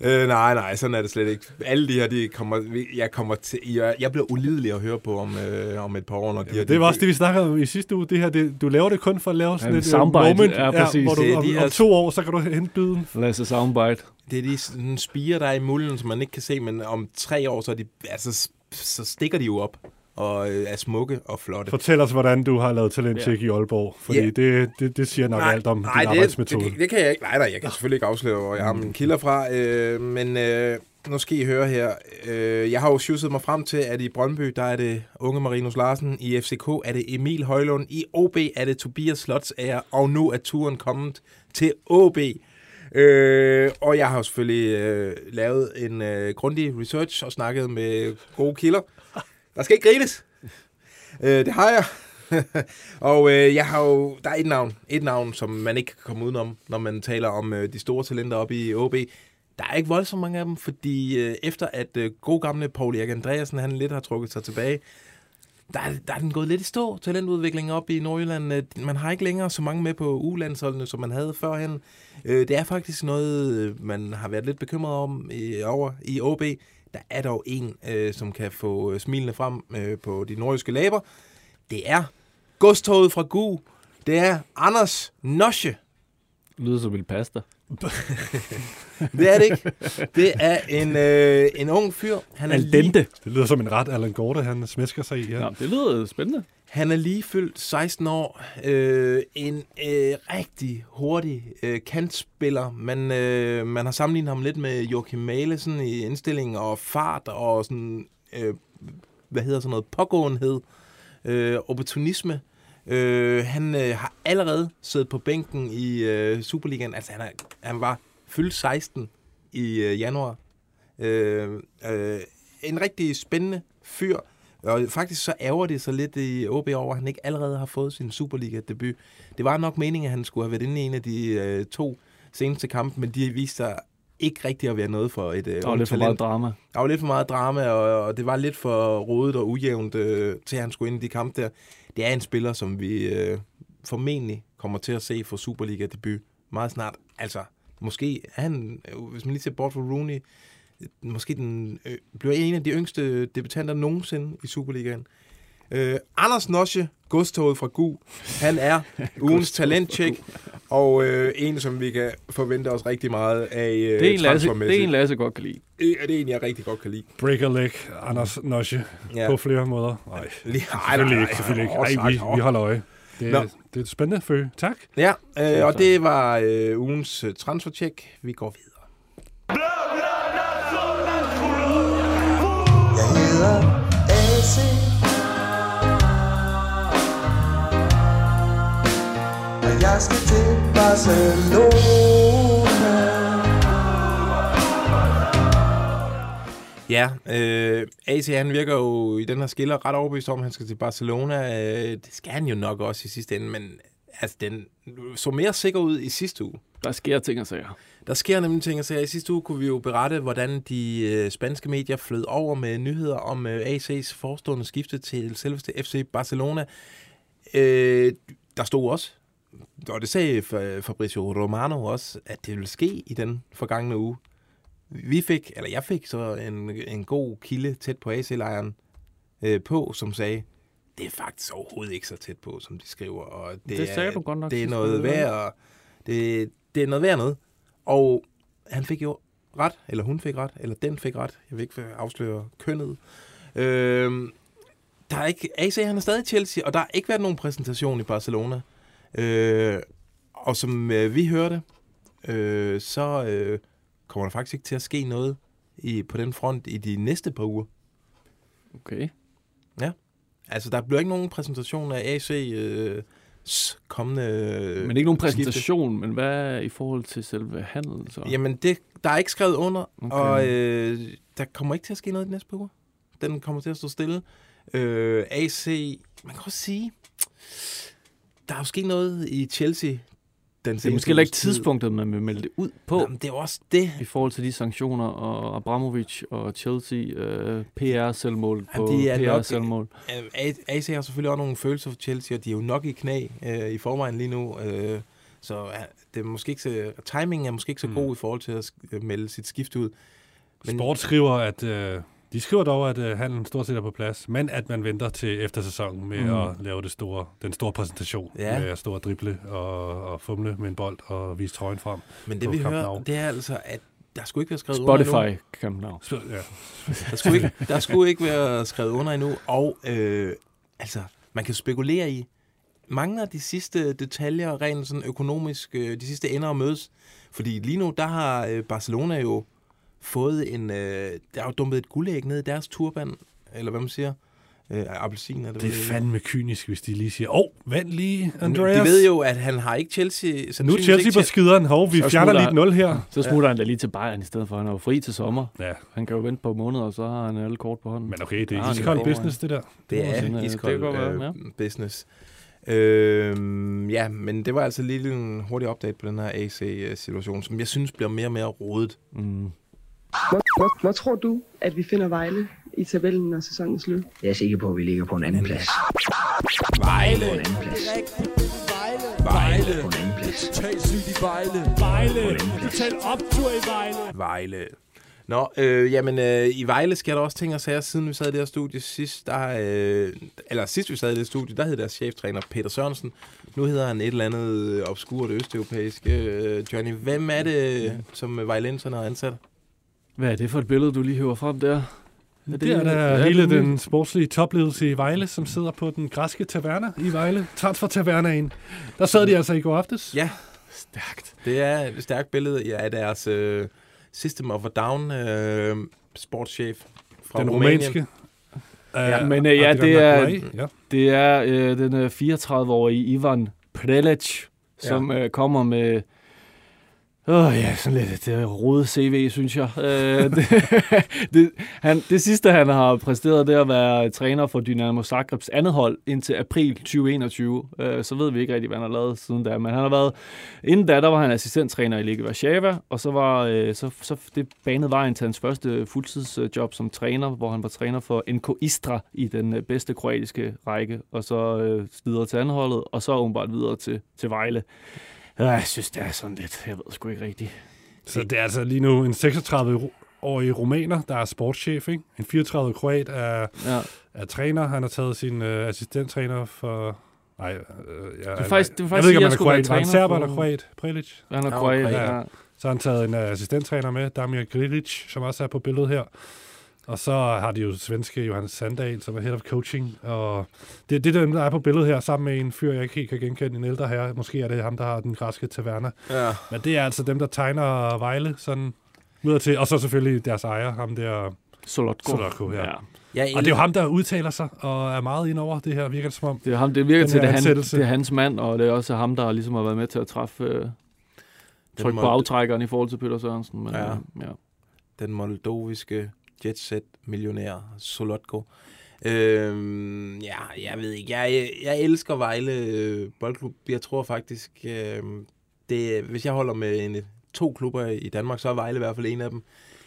Øh, nej, nej, sådan er det slet ikke. Alle de her, de kommer, jeg, kommer til, jeg, jeg bliver ulidelig at høre på om, øh, om et par år. Når de ja, her, det var også det, vi snakkede om i sidste uge. Det her, det, du laver det kun for at lave sådan ja, et øh, soundbite, moment, ja, præcis. Ja, hvor du, om, de her, om to år, så kan du hente byden. Lasse soundbite. Det er de sådan, spire, der er i mulden, som man ikke kan se, men om tre år, så, er de, altså, så stikker de jo op og øh, er smukke og flotte. Fortæl os, hvordan du har lavet talentcheck ja. i Aalborg, fordi yeah. det, det, det siger nok nej, alt om nej, din det, arbejdsmetode. Det, det kan jeg ikke. Nej, nej, jeg kan selvfølgelig ikke afsløre, hvor jeg har mine kilder fra, øh, men øh, nu skal I høre her. Øh, jeg har jo sjusset mig frem til, at i Brøndby, der er det unge Marinus Larsen, i FCK er det Emil Højlund, i OB er det Tobias Slotsager, og nu er turen kommet til OB. Øh, og jeg har jo selvfølgelig øh, lavet en øh, grundig research og snakket med gode kilder. Der skal ikke grines. øh, det har jeg. og øh, jeg har jo, der er et navn, et navn, som man ikke kan komme udenom, når man taler om øh, de store talenter oppe i OB. Der er ikke voldsomt mange af dem, fordi øh, efter at øh, god gamle Paul Erik Andreasen, han lidt har trukket sig tilbage, der, der er den gået lidt i stå, talentudviklingen op i Nordjylland. Øh, man har ikke længere så mange med på ulandsholdene, som man havde førhen. Øh, det er faktisk noget, øh, man har været lidt bekymret om i, over i OB. Der er dog en, øh, som kan få smilene frem øh, på de nordiske læber. Det er godstoget fra Gu. Det er Anders Nosche. Lyder som en pasta. det er det ikke. Det er en, øh, en ung fyr. Han er Lige... Det lyder som en ret Allan Gorte, han smæsker sig i. Ja. ja det lyder spændende. Han er lige fyldt 16 år. Øh, en øh, rigtig hurtig øh, kantspiller. Man, øh, man har sammenlignet ham lidt med Joachim Malesen i indstilling og fart og sådan, øh, hvad hedder sådan noget, pågåenhed, øh, opportunisme. Øh, han øh, har allerede siddet på bænken i øh, Superligaen. Altså, han, er, han var fyldt 16 i øh, januar. Øh, øh, en rigtig spændende fyr. Og faktisk så ærger det så lidt i OB over, at han ikke allerede har fået sin Superliga-debut. Det var nok meningen, at han skulle have været inde i en af de øh, to seneste kampe, men de viste sig ikke rigtig at være noget for et øh, Der var lidt for meget drama. Der var lidt for meget drama, og, og det var lidt for rodet og ujævnt, øh, til at han skulle ind i de kampe der. Det er en spiller, som vi øh, formentlig kommer til at se for Superliga-debut meget snart. Altså, måske er han, øh, hvis man lige ser bort fra Rooney, måske den, øh, bliver en af de yngste debutanter nogensinde i Superligaen. Øh, Anders Nosje, godstoget fra Gu, han er ugens talentcheck, og øh, en, som vi kan forvente os rigtig meget af øh, Det er en Lasse, det er en Lasse godt kan lide. Det er det en, jeg rigtig godt kan lide. Break a leg, Anders Nosje, Ja. på flere måder. Nej, Lige- nej, ikke. Selvfølgelig ikke. nej, Ej, vi, nej, vi holder øje. Det, Nå. er- det er et spændende følge. Tak. Ja, øh, og det var øh, ugens øh, transfercheck. Vi går videre. Jeg skal til Barcelona Ja, øh, AC han virker jo i den her skiller ret overbevist om, at han skal til Barcelona. Øh, det skal han jo nok også i sidste ende, men altså, den så mere sikker ud i sidste uge. Der sker ting og sager. Der sker nemlig ting, og så i sidste uge kunne vi jo berette, hvordan de øh, spanske medier flød over med nyheder om øh, AC's forestående skifte til selveste FC Barcelona. Øh, der stod også, og det sagde Fa- Fabrizio Romano også, at det ville ske i den forgangne uge. Vi fik, eller jeg fik så en, en god kilde tæt på AC-lejren øh, på, som sagde, det er faktisk overhovedet ikke så tæt på, som de skriver. Og det, Det sagde er, du godt nok Det er noget værd, og det, det er noget værd noget. Og han fik jo ret, eller hun fik ret, eller den fik ret. Jeg vil ikke afsløre kønnet. Øhm, der er ikke, AC han er stadig Chelsea, og der har ikke været nogen præsentation i Barcelona. Øh, og som øh, vi hørte, øh, så øh, kommer der faktisk ikke til at ske noget i, på den front i de næste par uger. Okay. Ja. Altså, der bliver ikke nogen præsentation af AC øh, kommende Men ikke nogen skifte. præsentation, men hvad i forhold til selve handlen? Så? Jamen, det, der er ikke skrevet under, Okay. og øh, der kommer ikke til at ske noget de næste par uger. Den kommer til at stå stille. Øh, AC, man kan også sige, der er jo sket noget i Chelsea. Den Det er måske heller ikke tidspunktet, man vil melde det ud på. Jamen, det er også det. I forhold til de sanktioner og Abramovic og Chelsea, øh, PR-selvmål på er PR-selvmål. Øh, A- AC har selvfølgelig også nogle følelser for Chelsea, og de er jo nok i knæ øh, i forvejen lige nu. Øh, så øh, det er måske ikke så, timingen er måske ikke så Mm. god i forhold til at melde sit skift ud. Men... Sport skriver, at øh, de skriver dog, at øh, handlen stort set er på plads, men at man venter til eftersæsonen med Mm. at lave det store, den store præsentation. Ja. Med at stå og drible og, og fumle med en bold og vise trøjen frem. Men det vi Camp hører, det er altså, at der skulle ikke være skrevet under Spotify endnu. Camp Nou. Så, ja. Der skulle, ikke, der skulle ikke være skrevet under endnu. Og øh, altså, man kan spekulere i, mange af de sidste detaljer, rent sådan økonomisk, øh, de sidste ender at mødes. Fordi lige nu, der har øh, Barcelona jo fået en, øh, der er jo dumpet et guldæg ned i deres turban, eller hvad man siger. Øh, appelsin er det Det er fandme kynisk, hvis de lige siger, åh, oh, vent lige, Andreas. De ved jo, at han har ikke Chelsea... Nu er Chelsea på skideren. Hov, vi Så fjerner lige et nul her. Så smutter han da lige til Bayern i stedet for. Han er jo fri til sommer. Ja. Han kan jo vente på måneder, og så har han alle kort på hånden. Men okay, det Ja, er han iskold business, det der. Det er Det iskold øh, business. Øh, ja, men det var altså lige en hurtig update på den her AC-situation, som jeg synes bliver mere og mere rodet. Mm. Hvor, hvor, hvor tror du, at vi finder Vejle i tabellen, når sæsonen er slut? Jeg er sikker på, at vi ligger på en anden plads. Vejle! På en anden plads. Vejle! På en anden plads. Totalt sygt i Vejle. Vejle. Total optur i Vejle. Vejle. Nå, øh, jamen, øh, i Vejle sker der også ting og sager, siden vi sad i det her studie sidst. Der, øh, eller sidst vi sad i det her studie, der hed deres cheftræner Peter Sørensen. Nu hedder han et eller andet obskurt østeuropæiske. Øh, Johnny, hvem er det, som Vejlenserne har ansat? Hvad er det for et billede, du lige hiver frem der? Det, det er der hele den sportslige topledelse i Vejle, som sidder på den græske taverna i Vejle. Transfer tavernaen. Der sad de altså i går aftes. Ja. Stærkt. Det er et stærkt billede ja, af deres øh, System of a Down øh, sportschef fra Den Rumænien. rumænske. Ja, Øh, men øh, ja, det er, ja. det er øh, den øh, 34-årige Ivan Prelec, som øh, kommer med Åh oh, ja, sådan lidt det rode CV, synes jeg. Øh, det, det, han, det sidste, han har præsteret, det er at være træner for Dynamo Zagrebs andet hold indtil april 2021. Øh, så ved vi ikke rigtig, hvad han har lavet siden da. Men han har været, inden da, der var han assistenttræner i Ligue Warszawa, og så var øh, så, så det banede vejen til hans første fuldtidsjob som træner, hvor han var træner for NK Istra i den øh, bedste kroatiske række, og så øh, videre til anholdet, og så åbenbart videre til, til Vejle. Ja, jeg synes, det er sådan lidt, jeg ved sgu ikke rigtigt. Så det er altså lige nu en 36 årig rumæner, der er sportschef, ikke? En 34 kroat er, Ja. er træner. Han har taget sin øh, assistenttræner for... Nej, øh, ja, Det var faktisk- det var jeg faktisk ved ikke, om jeg han er kroat. Var han serber for- eller kroat? Prilic? Han er kroat, ja. Så har han taget en uh, assistenttræner med, Damir Grilic, som også er på billedet her. Og så har de jo svenske Johannes Sandahl, som er head of coaching. Og det, det er dem, der er på billedet her, sammen med en fyr, jeg ikke helt kan genkende, en ældre herre. Måske er det ham, der har den græske taverna. Ja. Men det er altså dem, der tegner Vejle sådan ud til. Og så selvfølgelig deres ejer, ham der Solotko. Solotko her. Ja. Jeg Og det er jo ham, der udtaler sig og er meget ind over det her, virker det som om. Det, er ham, det virker til, det er, han, det er hans mand, og det er også ham, der ligesom har været med til at træffe øh, tryk på aftrækkeren i forhold til Peter Sørensen. Men, Ja. ja. ja. den moldoviske jetset-millionær Solotko. Øhm, ja, jeg ved ikke. Jeg, jeg elsker Vejle øh, Boldklub. Jeg tror faktisk, øh, det, hvis jeg holder med en, to klubber i Danmark, så er Vejle i hvert fald en af dem.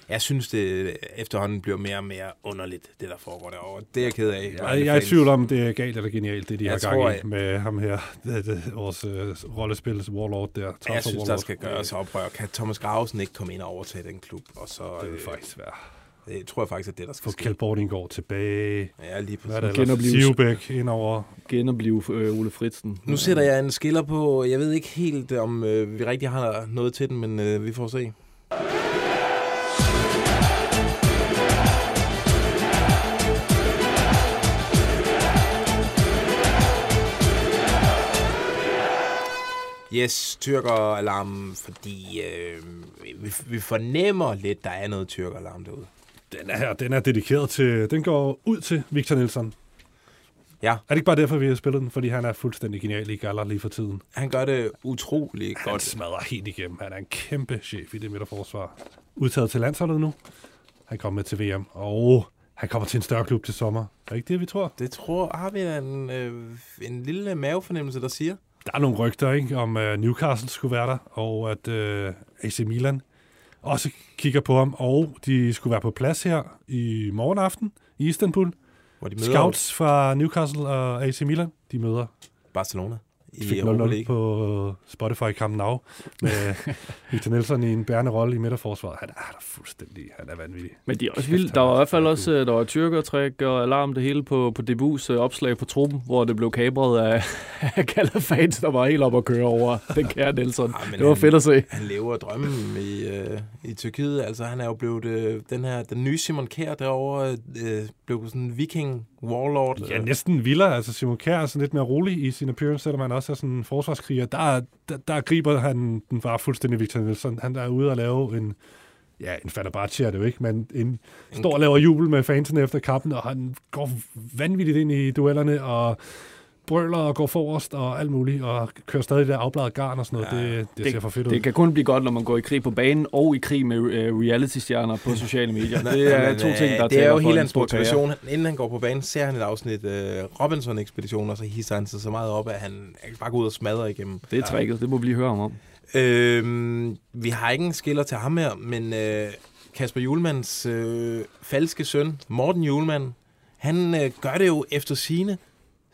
Jeg synes, det efterhånden bliver mere og mere underligt, det der foregår derovre. Det er jeg ked af. Jeg, jeg er i tvivl om, det er galt eller genialt, det de Jeg har gang i at- med ham her, det, det, vores øh, rollespils Warlord der. Jeg Thompson synes, der Warlord. skal gøres oprør. Kan Thomas Grausen ikke komme ind og overtage den klub? Og så, Det vil øh, faktisk være. Det tror jeg faktisk, at det der skal Få ske. Kjeld Bordinggaard tilbage. Ja, lige Hvad er det? Genoplive- Sivbæk indover. Genoblive øh, Ole Fritsen. Nu sætter jeg en skiller på. Jeg ved ikke helt, om øh, vi rigtig har noget til den, men øh, vi får se. Yes, tyrkeralarm, fordi øh, vi, vi fornemmer lidt, der er noget tyrkeralarm derude. Den er her, den er dedikeret til, den går ud til Victor Nielsen. Ja. Er det ikke bare derfor, vi har spillet den? Fordi han er fuldstændig genial i Galler lige for tiden. Han gør det utrolig Han godt. smadrer helt igennem. Han er en kæmpe chef i det midterforsvar. Udtaget til landsholdet nu. Han kommer med til VM. Og han kommer til en større klub til sommer. Er det ikke det, vi tror? Det tror har vi en, øh, en lille mavefornemmelse, der siger. Der er nogle rygter ikke, om uh, Newcastle skulle være der, og at uh, AC Milan også kigger på ham, og de skulle være på plads her i morgen aften i Istanbul. Hvor de møder Scouts fra Newcastle og AC Milan, de møder Barcelona i fik Europa 0-0 League. på Spotify Camp Nou med Victor Nielsen i en bærende rolle i midterforsvaret. Han er, han er fuldstændig, han er vanvittig. Men de er også vildt. Der var i er hvert fald så også øh, der var tyrkertræk og alarm det hele på, på Debus øh, opslag på truppen, hvor det blev kabret af, af Galafans, der var helt op at køre over den kære Nelson. Ah, men det var han- fedt at se. Han lever drømmen i, øh, i Tyrkiet. Altså, han er jo blevet øh, den her, den nye Simon Kjær derovre, øh, blev sådan en viking warlord. Ja, næsten vildere. Altså Simon Kjær er sådan lidt mere rolig i sin appearance, selvom han også er sådan en forsvarskriger. Der, der, der griber han den bare fuldstændig Victor Nielsen. Han er ude og lave en, ja, en Fenerbahce er det jo ikke, men en, står og laver jubel med fansene efter kampen, og han går vanvittigt ind i duellerne, og brøler og går forrest og alt muligt, og kører stadig det der afbladet garn og sådan noget. Ja, det, det, ser for fedt ud. Det kan kun blive godt, når man går i krig på banen og i krig med uh, reality-stjerner på sociale medier. Det er to øh, ting, der Det er jo for hele en hans motivation. Inden han går på banen, ser han et afsnit øh, Robinson-ekspedition, og så hisser han sig så meget op, at han bare gå ud og smadre igennem. Det er tricket, det må vi lige høre ham om. Øhm, vi har ikke en skiller til ham her, men øh, Kasper Julemands øh, falske søn, Morten Julemand, han øh, gør det jo efter sine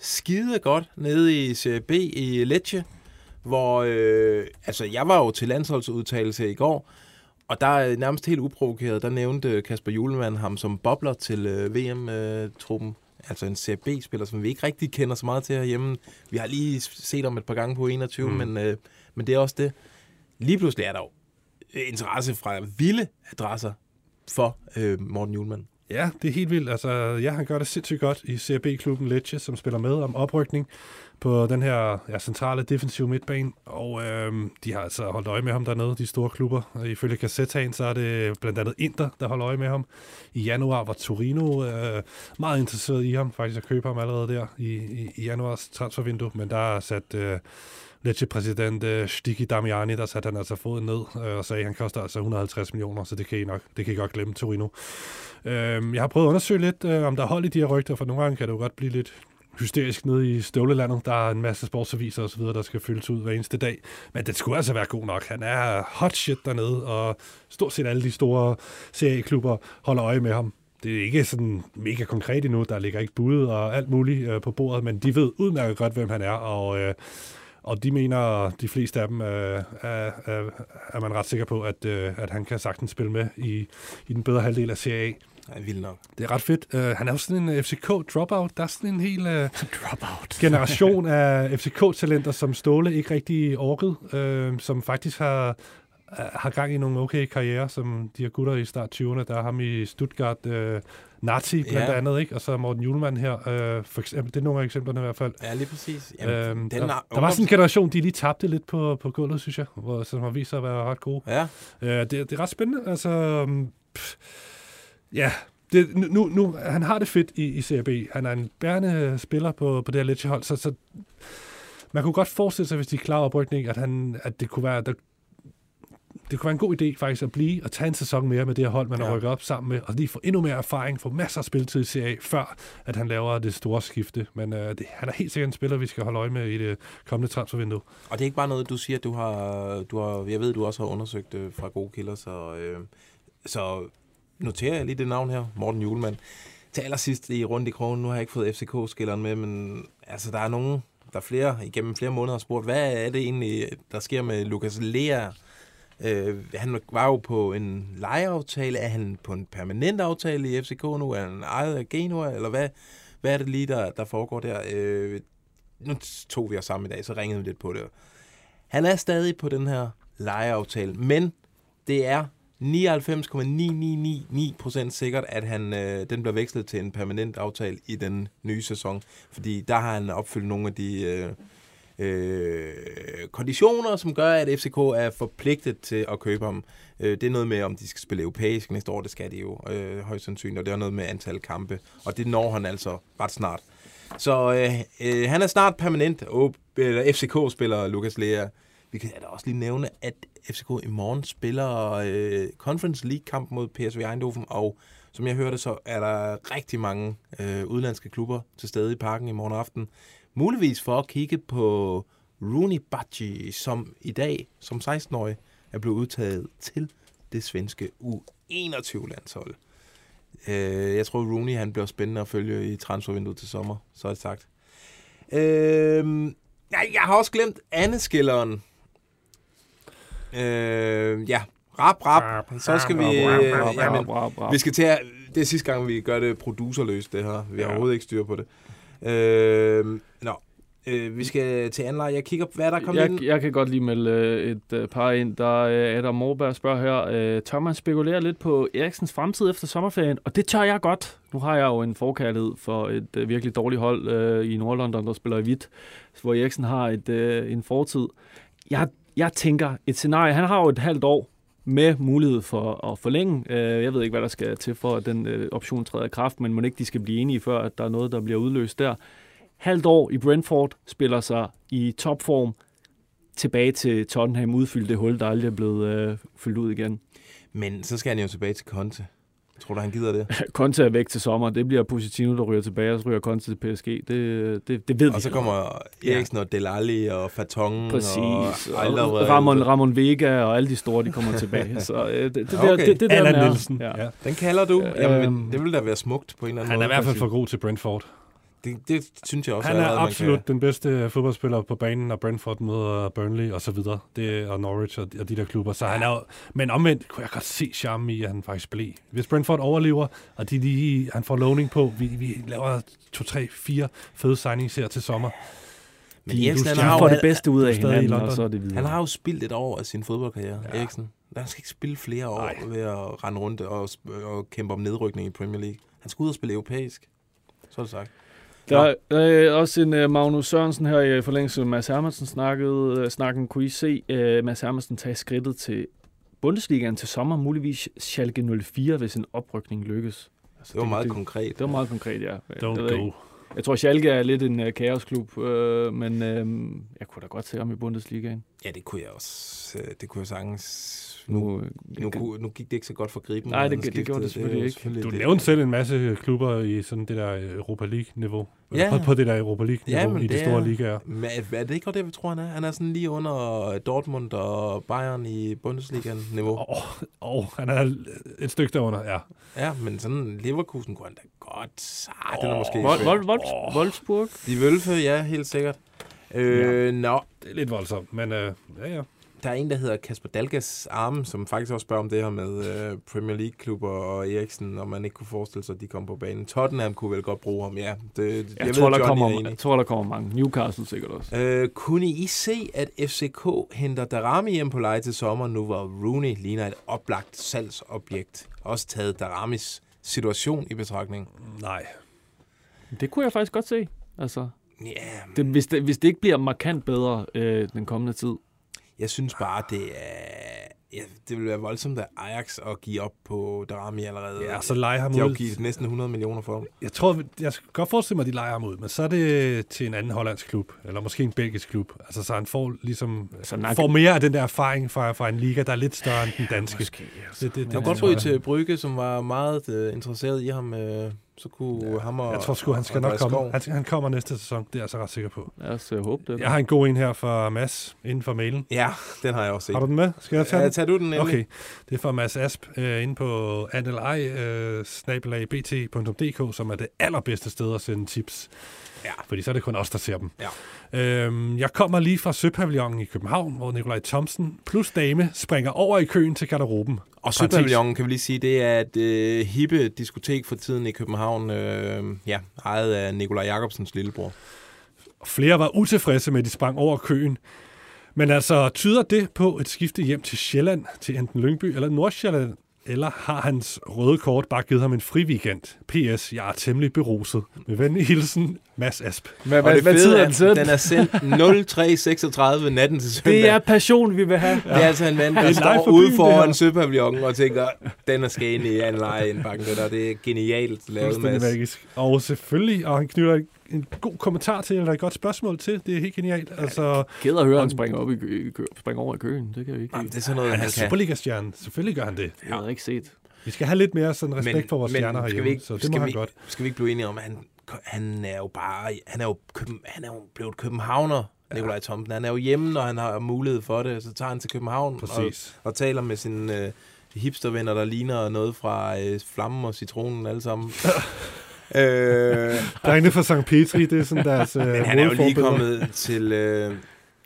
skide godt nede i Serie B i Lecce, hvor, øh, altså jeg var jo til landsholdsudtalelse i går, og der er nærmest helt uprovokeret, der nævnte Kasper Julemand ham som bobler til øh, VM-truppen. Altså en Serie B-spiller, som vi ikke rigtig kender så meget til herhjemme. Vi har lige set ham et par gange på 21, mm. men, øh, men det er også det. Lige pludselig er der jo interesse fra vilde adresser for øh, Morten Julemand. Ja, det er helt vildt. Altså, ja, han gør det sindssygt godt i CRB-klubben Lecce, som spiller med om oprykning på den her ja, centrale defensive midtbane. Og øh, de har altså holdt øje med ham dernede, de store klubber. Og ifølge Kassettagen, så er det blandt andet Inter, der holder øje med ham. I januar var Torino øh, meget interesseret i ham, faktisk at købe ham allerede der i, i, i januars transfervindue. Men der er sat... Øh, Lecce-præsident uh, øh, Stiki Damiani, der satte han altså foden ned øh, og sagde, at han koster altså 150 millioner, så det kan I nok, det kan I godt glemme, Torino. Uh, jeg har prøvet at undersøge lidt, øh, om der er hold i de her rygter, for nogle gange kan det jo godt blive lidt hysterisk nede i støvlelandet. Der er en masse sportsaviser osv., der skal fyldes ud hver eneste dag. Men det skulle altså være god nok. Han er hot shit dernede, og stort set alle de store serieklubber holder øje med ham. Det er ikke sådan mega konkret endnu. Der ligger ikke bud og alt muligt på bordet, men de ved udmærket godt, hvem han er, og øh, og de mener, de fleste af dem, er, er, er, er man ret sikker på, at, øh, at han kan sagtens spille med i, i den bedre halvdel af Serie A. Ja, vildt nok. Det er ret fedt. Uh, han er jo sådan en FCK dropout. Der er sådan en hel uh, dropout. generation af FCK-talenter, som Ståle ikke rigtig orkede, uh, som faktisk har, har gang i nogle okay karriere, som de her gutter i start 20'erne. Der er ham i Stuttgart, uh, Nazi blandt Ja. andet, ikke? og så Morten Julemand her. Uh, for eksempel, det er nogle af eksemplerne i hvert fald. Ja, lige præcis. Jamen, øhm, den der, er- der var sådan en generation, de lige tabte lidt på, på gulvet, synes jeg, hvor, som har vist sig at være ret gode. Ja. Uh, det, det er ret spændende. Altså, um, pff, ja, det, nu, nu, han har det fedt i, i CRB. Han er en bærende spiller på, på det her Lecce-hold, så, så man kunne godt forestille sig, hvis de er klar oprykning, at, han, at det kunne være... Der, det kunne være en god idé faktisk at blive og tage en sæson mere med det her hold, man ja. har rykket op sammen med, og lige få endnu mere erfaring, få masser af spilletid i CA, før at han laver det store skifte. Men øh, det, han er helt sikkert en spiller, vi skal holde øje med i det kommende transfervindue. Og det er ikke bare noget, du siger, du har, du har jeg ved, du også har undersøgt øh, fra gode kilder, så, øh, så noterer jeg lige det navn her, Morten Julemand. Til allersidst i rundt i krogen, nu har jeg ikke fået FCK-skilleren med, men altså, der er nogen, der er flere, igennem flere måneder har spurgt, hvad er det egentlig, der sker med Lukas Lea? Øh, han var jo på en lejeaftale. Er han på en permanent aftale i FCK nu? Er han ejet af Genua? Eller hvad, hvad er det lige, der, der foregår der? Øh, nu tog vi os sammen i dag, så ringede vi lidt på det. Han er stadig på den her lejeaftale, men det er 99,9999% sikkert, at han, øh, den bliver vekslet til en permanent aftale i den nye sæson. Fordi der har han opfyldt nogle af de øh, øh, konditioner, som gør, at FCK er forpligtet til at købe ham. Øh, det er noget med, om de skal spille europæisk næste år, det skal de jo øh, højst sandsynligt, og det er noget med antal kampe, og det når han altså ret snart. Så øh, øh, han er snart permanent, eller FCK-spiller Lukas Lea. Vi kan da også lige nævne, at FCK i morgen spiller øh, Conference League-kamp mod PSV Eindhoven, og som jeg hørte, så er der rigtig mange øh, udlandske klubber til stede i parken i morgen aften. Muligvis for at kigge på Rooney Bacci, som i dag, som 16-årig, er blevet udtaget til det svenske U21-landshold. Øh, jeg tror, Rooney han bliver spændende at følge i transfervinduet til sommer, så er det sagt. Øh, jeg, jeg har også glemt andeskilleren. Øh, ja, rap, rap. Så skal vi... Øh, jamen, vi skal til at... Det er sidste gang, vi gør det producerløst, det her. Vi har overhovedet ikke styr på det. Øh, nå, øh, vi skal til anleje. Jeg kigger, hvad er der kommet ind? Jeg, kan godt lige melde øh, et øh, par ind. Der er Adam Morberg spørger her, øh, tør man spekulere lidt på Eriksens fremtid efter sommerferien? Og det tør jeg godt. Nu har jeg jo en forkærlighed for et øh, virkelig dårligt hold øh, i Nordlondon, der spiller i hvidt, hvor Eriksen har et, øh, en fortid. Jeg, jeg tænker, et scenarie, han har jo et halvt år med mulighed for at forlænge. Øh, jeg ved ikke, hvad der skal til for, at den øh, option træder i kraft, men må ikke de skal blive enige, før at der er noget, der bliver udløst der. Halvt år i Brentford, spiller sig i topform, tilbage til Tottenham, udfylde det hul, der aldrig er blevet øh, fyldt ud igen. Men så skal han jo tilbage til Conte. Tror du, han gider det? Conte er væk til sommer. Det bliver Positino, der ryger tilbage, og så ryger Conte til PSG. Det, det, det ved vi. Og så kommer Eriksen og Delali og Fatongen Præcis. og Og. Ramon, Ramon Vega og alle de store, de kommer tilbage. Så øh, det, det, der, Okay. det, det der Nielsen. Ja. Ja. Den kalder du? Jamen, Øhm, det vil da være smukt på en eller anden Han måde. er i hvert fald for god til Brentford. Det, det synes jeg også Han er allerede, absolut den bedste fodboldspiller på banen, når Brentford møder Burnley og så videre. Det, og Norwich og, og de der klubber. Så han er jo, men omvendt kunne jeg godt se charme i, at han faktisk blev. Hvis Brentford overlever, og de lige, han får lovning på, vi, vi laver to, tre, fire fede signings her til sommer. Men De- Eriksen, han har får jo, det bedste ud af hinanden, og så er det videre. han har jo spildt et år af sin fodboldkarriere, Ja. Eriksen. Han skal ikke spille flere år Nej. ved at rende rundt og, og kæmpe om nedrykning i Premier League. Han skal ud og spille europæisk. Så er det sagt. Der er øh, også en uh, Magnus Sørensen her i forlængelse med Mads Hermansen snakkede, uh, snakken. Kunne I se uh, Mads Hermansen tage skridtet til Bundesligaen til sommer, muligvis Schalke 04, hvis en oprykning lykkes? Altså, Det var meget konkret. Det var meget konkret, ja. Don't Det jeg go. Jeg tror, Schalke er lidt en uh, kaosklub, uh, men uh, jeg kunne da godt se ham i Bundesligaen. Ja, det kunne jeg også. øh, Det kunne jeg sagtens. Nu, Nu, øh, nu, kunne, nu gik det ikke så godt for griben. Nej, det- det gjorde det selvfølgelig jo ikke. selvfølgelig Du det. nævnte selv en masse klubber i sådan det der Europa League-niveau. Ja. På, på det der Europa League-niveau men i de det store er- ligaer. Men er- er det ikke godt det, vi tror, han er? Han er sådan lige under Dortmund og Bayern i Bundesliga-niveau. Åh, oh, oh, han er et stykke derunder, ja. Ja, men sådan Leverkusen kunne han da godt. Ah, den er måske... Vold, svær. vold, vold, Wolfsburg? De Wölfe, ja, helt sikkert. Øh, ja. Nå, Det er lidt voldsomt, men øh, ja, ja. Der er en, der hedder Kasper Dalgas Arm, som faktisk også spørger om det her med øh, Premier League-klubber og Eriksen, om man ikke kunne forestille sig, at de kom på banen. Tottenham kunne vel godt bruge ham, ja. Det, Jeg, jeg, tror, ved, der Johnny kommer, er jeg tror, der kommer mange. Newcastle sikkert også. Øh, kunne I se, at FCK henter Darami hjem på leje til sommer, nu hvor Rooney ligner et oplagt salgsobjekt? Også taget Daramis situation i betragtning. Nej. Det kunne jeg faktisk godt se. Altså, Ja, det, hvis, det, hvis det ikke bliver markant bedre øh, den kommende tid. Jeg synes bare, det er... Ja, det vil være voldsomt af Ajax at give op på Darami allerede. Ja, så leger ham De har jo ud. givet næsten 100 millioner for ham. Jeg tror, jeg skal godt forestille mig, at de leger ham ud, men så er det til en anden hollandsk klub, eller måske en belgisk klub. Altså, så han får ligesom Så nok- får mere af den der erfaring fra, fra en liga, der er lidt større end den danske. Måske, altså. det, det, Jeg kan godt ryge til Brygge, som var meget øh, interesseret i ham. Øh, så kunne ja, ham og Jeg tror sgu, han skal nok komme. Skov- Han, han kommer næste sæson, det er jeg så ret sikker på. Lad os øh, håbe det. Jeg har en god en her fra Mads inden for mailen. Ja, den har jeg også set. Har du den med? Skal jeg tage Ja, den? tager du den endelig? Okay, det er fra Mads Asp øh, inde på anli, øh, snabelagbt.dk, som er det allerbedste sted at sende tips. Ja. Fordi så er det kun os, der ser dem. Ja. Øhm, jeg kommer lige fra Søpavillonen i København, hvor Nikolaj Thomsen plus dame springer over i køen til garderoben. Og. Søpavillonen, kan vi lige sige, det er et øh, hippe diskotek for tiden i København. Øh, ja, ejet af Nikolaj Jacobsens lillebror. Flere var utilfredse med, at de sprang over køen. Men altså, tyder det på et skifte hjem til Sjælland, til enten Lyngby eller Nordsjælland? Eller har hans røde kort bare givet ham en fri weekend? P.S. Jeg er temmelig beruset. Med venlig hilsen, Mads Asp. Hvad, Og hvad, det hvad fede tid er, den sendt? den er sendt 03.36 natten til søndag. Det er passion, vi vil have. Det er altså en mand, der er står for ude byen, foran. Søpavillonen og tænker, den er skal ind i en leje indbakken. Det der, det er genialt lavet, Mads. magisk. Og selvfølgelig, og han knytter en god kommentar til, eller et godt spørgsmål til. Det er helt genialt. Altså, Ked at høre, at han springer, op i kø, springer over i køen. Det kan vi ikke. Jamen, det er sådan noget, han han er kan. Superliga-stjerne. Selvfølgelig gør han det. Jeg har ikke set. Vi skal have lidt mere sådan respekt for vores stjerner skal herhjemme, ikke, så det skal må han vi, godt. Skal vi ikke blive enige om, at han, han er jo bare, han er jo, Køben- han er jo blevet københavner, Nikolaj Thomsen. Han er jo hjemme, når han har mulighed for det. Så tager han til København og, Præcis. og taler med sine øh, hipstervenner, der ligner noget fra øh, Flammen og Citronen alle sammen. øh, Drengene fra St. Petri, det er sådan deres øh, men han er jo lige kommet til, øh,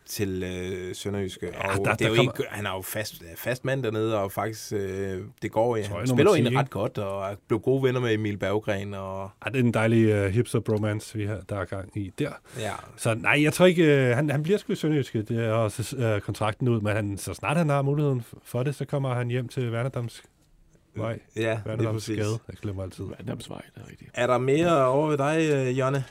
til øh, Sønderjyske, og der- det der er jo kommer- ikke, han er jo fast, fast mand dernede, og faktisk, øh, det går, Trøje han nummer spiller jo 10, egentlig ret godt, og er blevet gode venner med Emil Berggren, og Ja, det er en dejlig uh, hipster bromance, vi har, der er gang i der. ja, Så nej, jeg tror ikke, uh, han, han bliver sgu i Sønderjyske, det er også uh, kontrakten ud, men han, så snart han har muligheden for det, så kommer han hjem til Værnedams vej. ja, lige Værnedams præcis. skade, jeg glemmer altid. Vandamsvej, det er rigtigt. Er der mere over ved dig, øh, Jonne?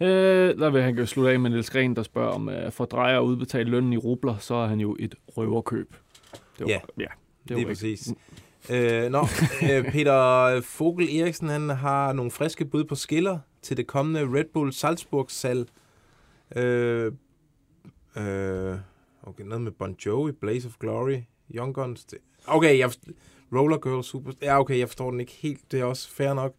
Øh, der vil han jo slutte af med Niels Gren, der spørger om uh, for drejer at udbetale lønnen i rubler, så er han jo et røverkøb. Det var, Ja. ja det var rigtigt. præcis. Øh, nå, øh, Peter Fogel Eriksen, han har nogle friske bud på skiller til det kommende Red Bull Salzburg-salg. Øh, øh, okay, noget med Bon Jovi, Blaze of Glory, Young Guns. Det, okay, jeg Roller Girl Super... Ja, okay, jeg forstår den ikke helt. Det er også fair nok.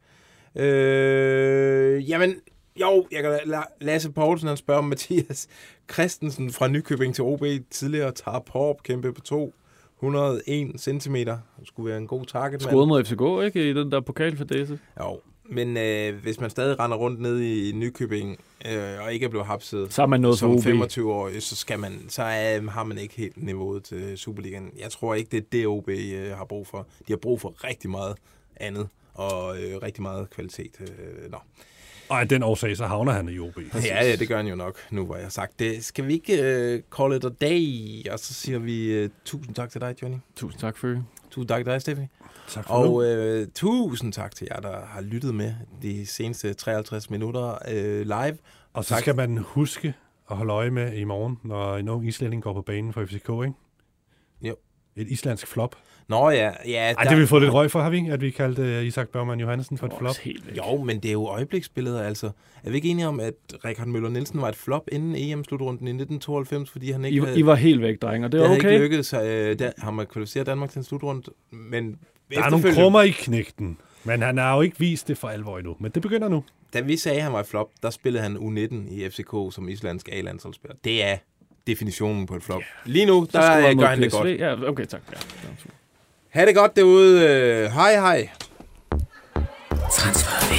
Øh, jamen, jo, jeg kan la- Lasse Poulsen, han spørger om Mathias Christensen fra Nykøbing til OB, tidligere tager på kæmpe på 201 cm. Det skulle være en god target, Skåret mod FCK, ikke? I den der pokalfadese. Jo, men øh, hvis man stadig render rundt ned i Nykøbing øh, og ikke er blevet hapset Så er man noget som OB. 25 år, så skal man, så øh, har man ikke helt niveauet til Superligaen. Jeg tror ikke, det er det, OB øh, har brug for. De har brug for rigtig meget andet og øh, rigtig meget kvalitet. Øh, nå. Og af den årsag, så havner han i OB. Ja, ja, det gør han jo nok, nu hvor jeg har sagt det. Skal vi ikke øh, call it a day? Og så siger vi øh, tusind tak til dig, Johnny. Tusind tak for. Tusind tak til dig, Stephanie. Tak for. Og øh, tusind tak til jer, der har lyttet med de seneste 53 minutter øh, live. Og så tak. skal man huske at holde øje med i morgen, når en ung islænding går på banen for FCK, ikke? Jo. Et islandsk flop. Nå ja, ja. Ej, det har vi fået lidt røg for, har vi? At vi kaldte uh, Isak Børgman Johansen for et flop. Jo, men det er jo øjebliksbilleder, altså. Er vi ikke enige om, at Richard Møller Nielsen var et flop inden EM-slutrunden i 1992, fordi han ikke I, havde, I var helt væk, drenge, og det det var havde okay. ikke lykkedes øh, der, ham at kvalificere Danmark til en slutrunde, men Der er nogle krummer i knægten. Men han har jo ikke vist det for alvor endnu. Men det begynder nu. Da vi sagde, at han var et flop, der spillede han U19 i FCK som islandsk A-landsholdsspiller. Det er definitionen på et flop. Lige nu, der mod gør han det PSV. godt. Ja, okay, tak. Ja. Ha' det godt derude. Øh, Hej hej. Transfervindue.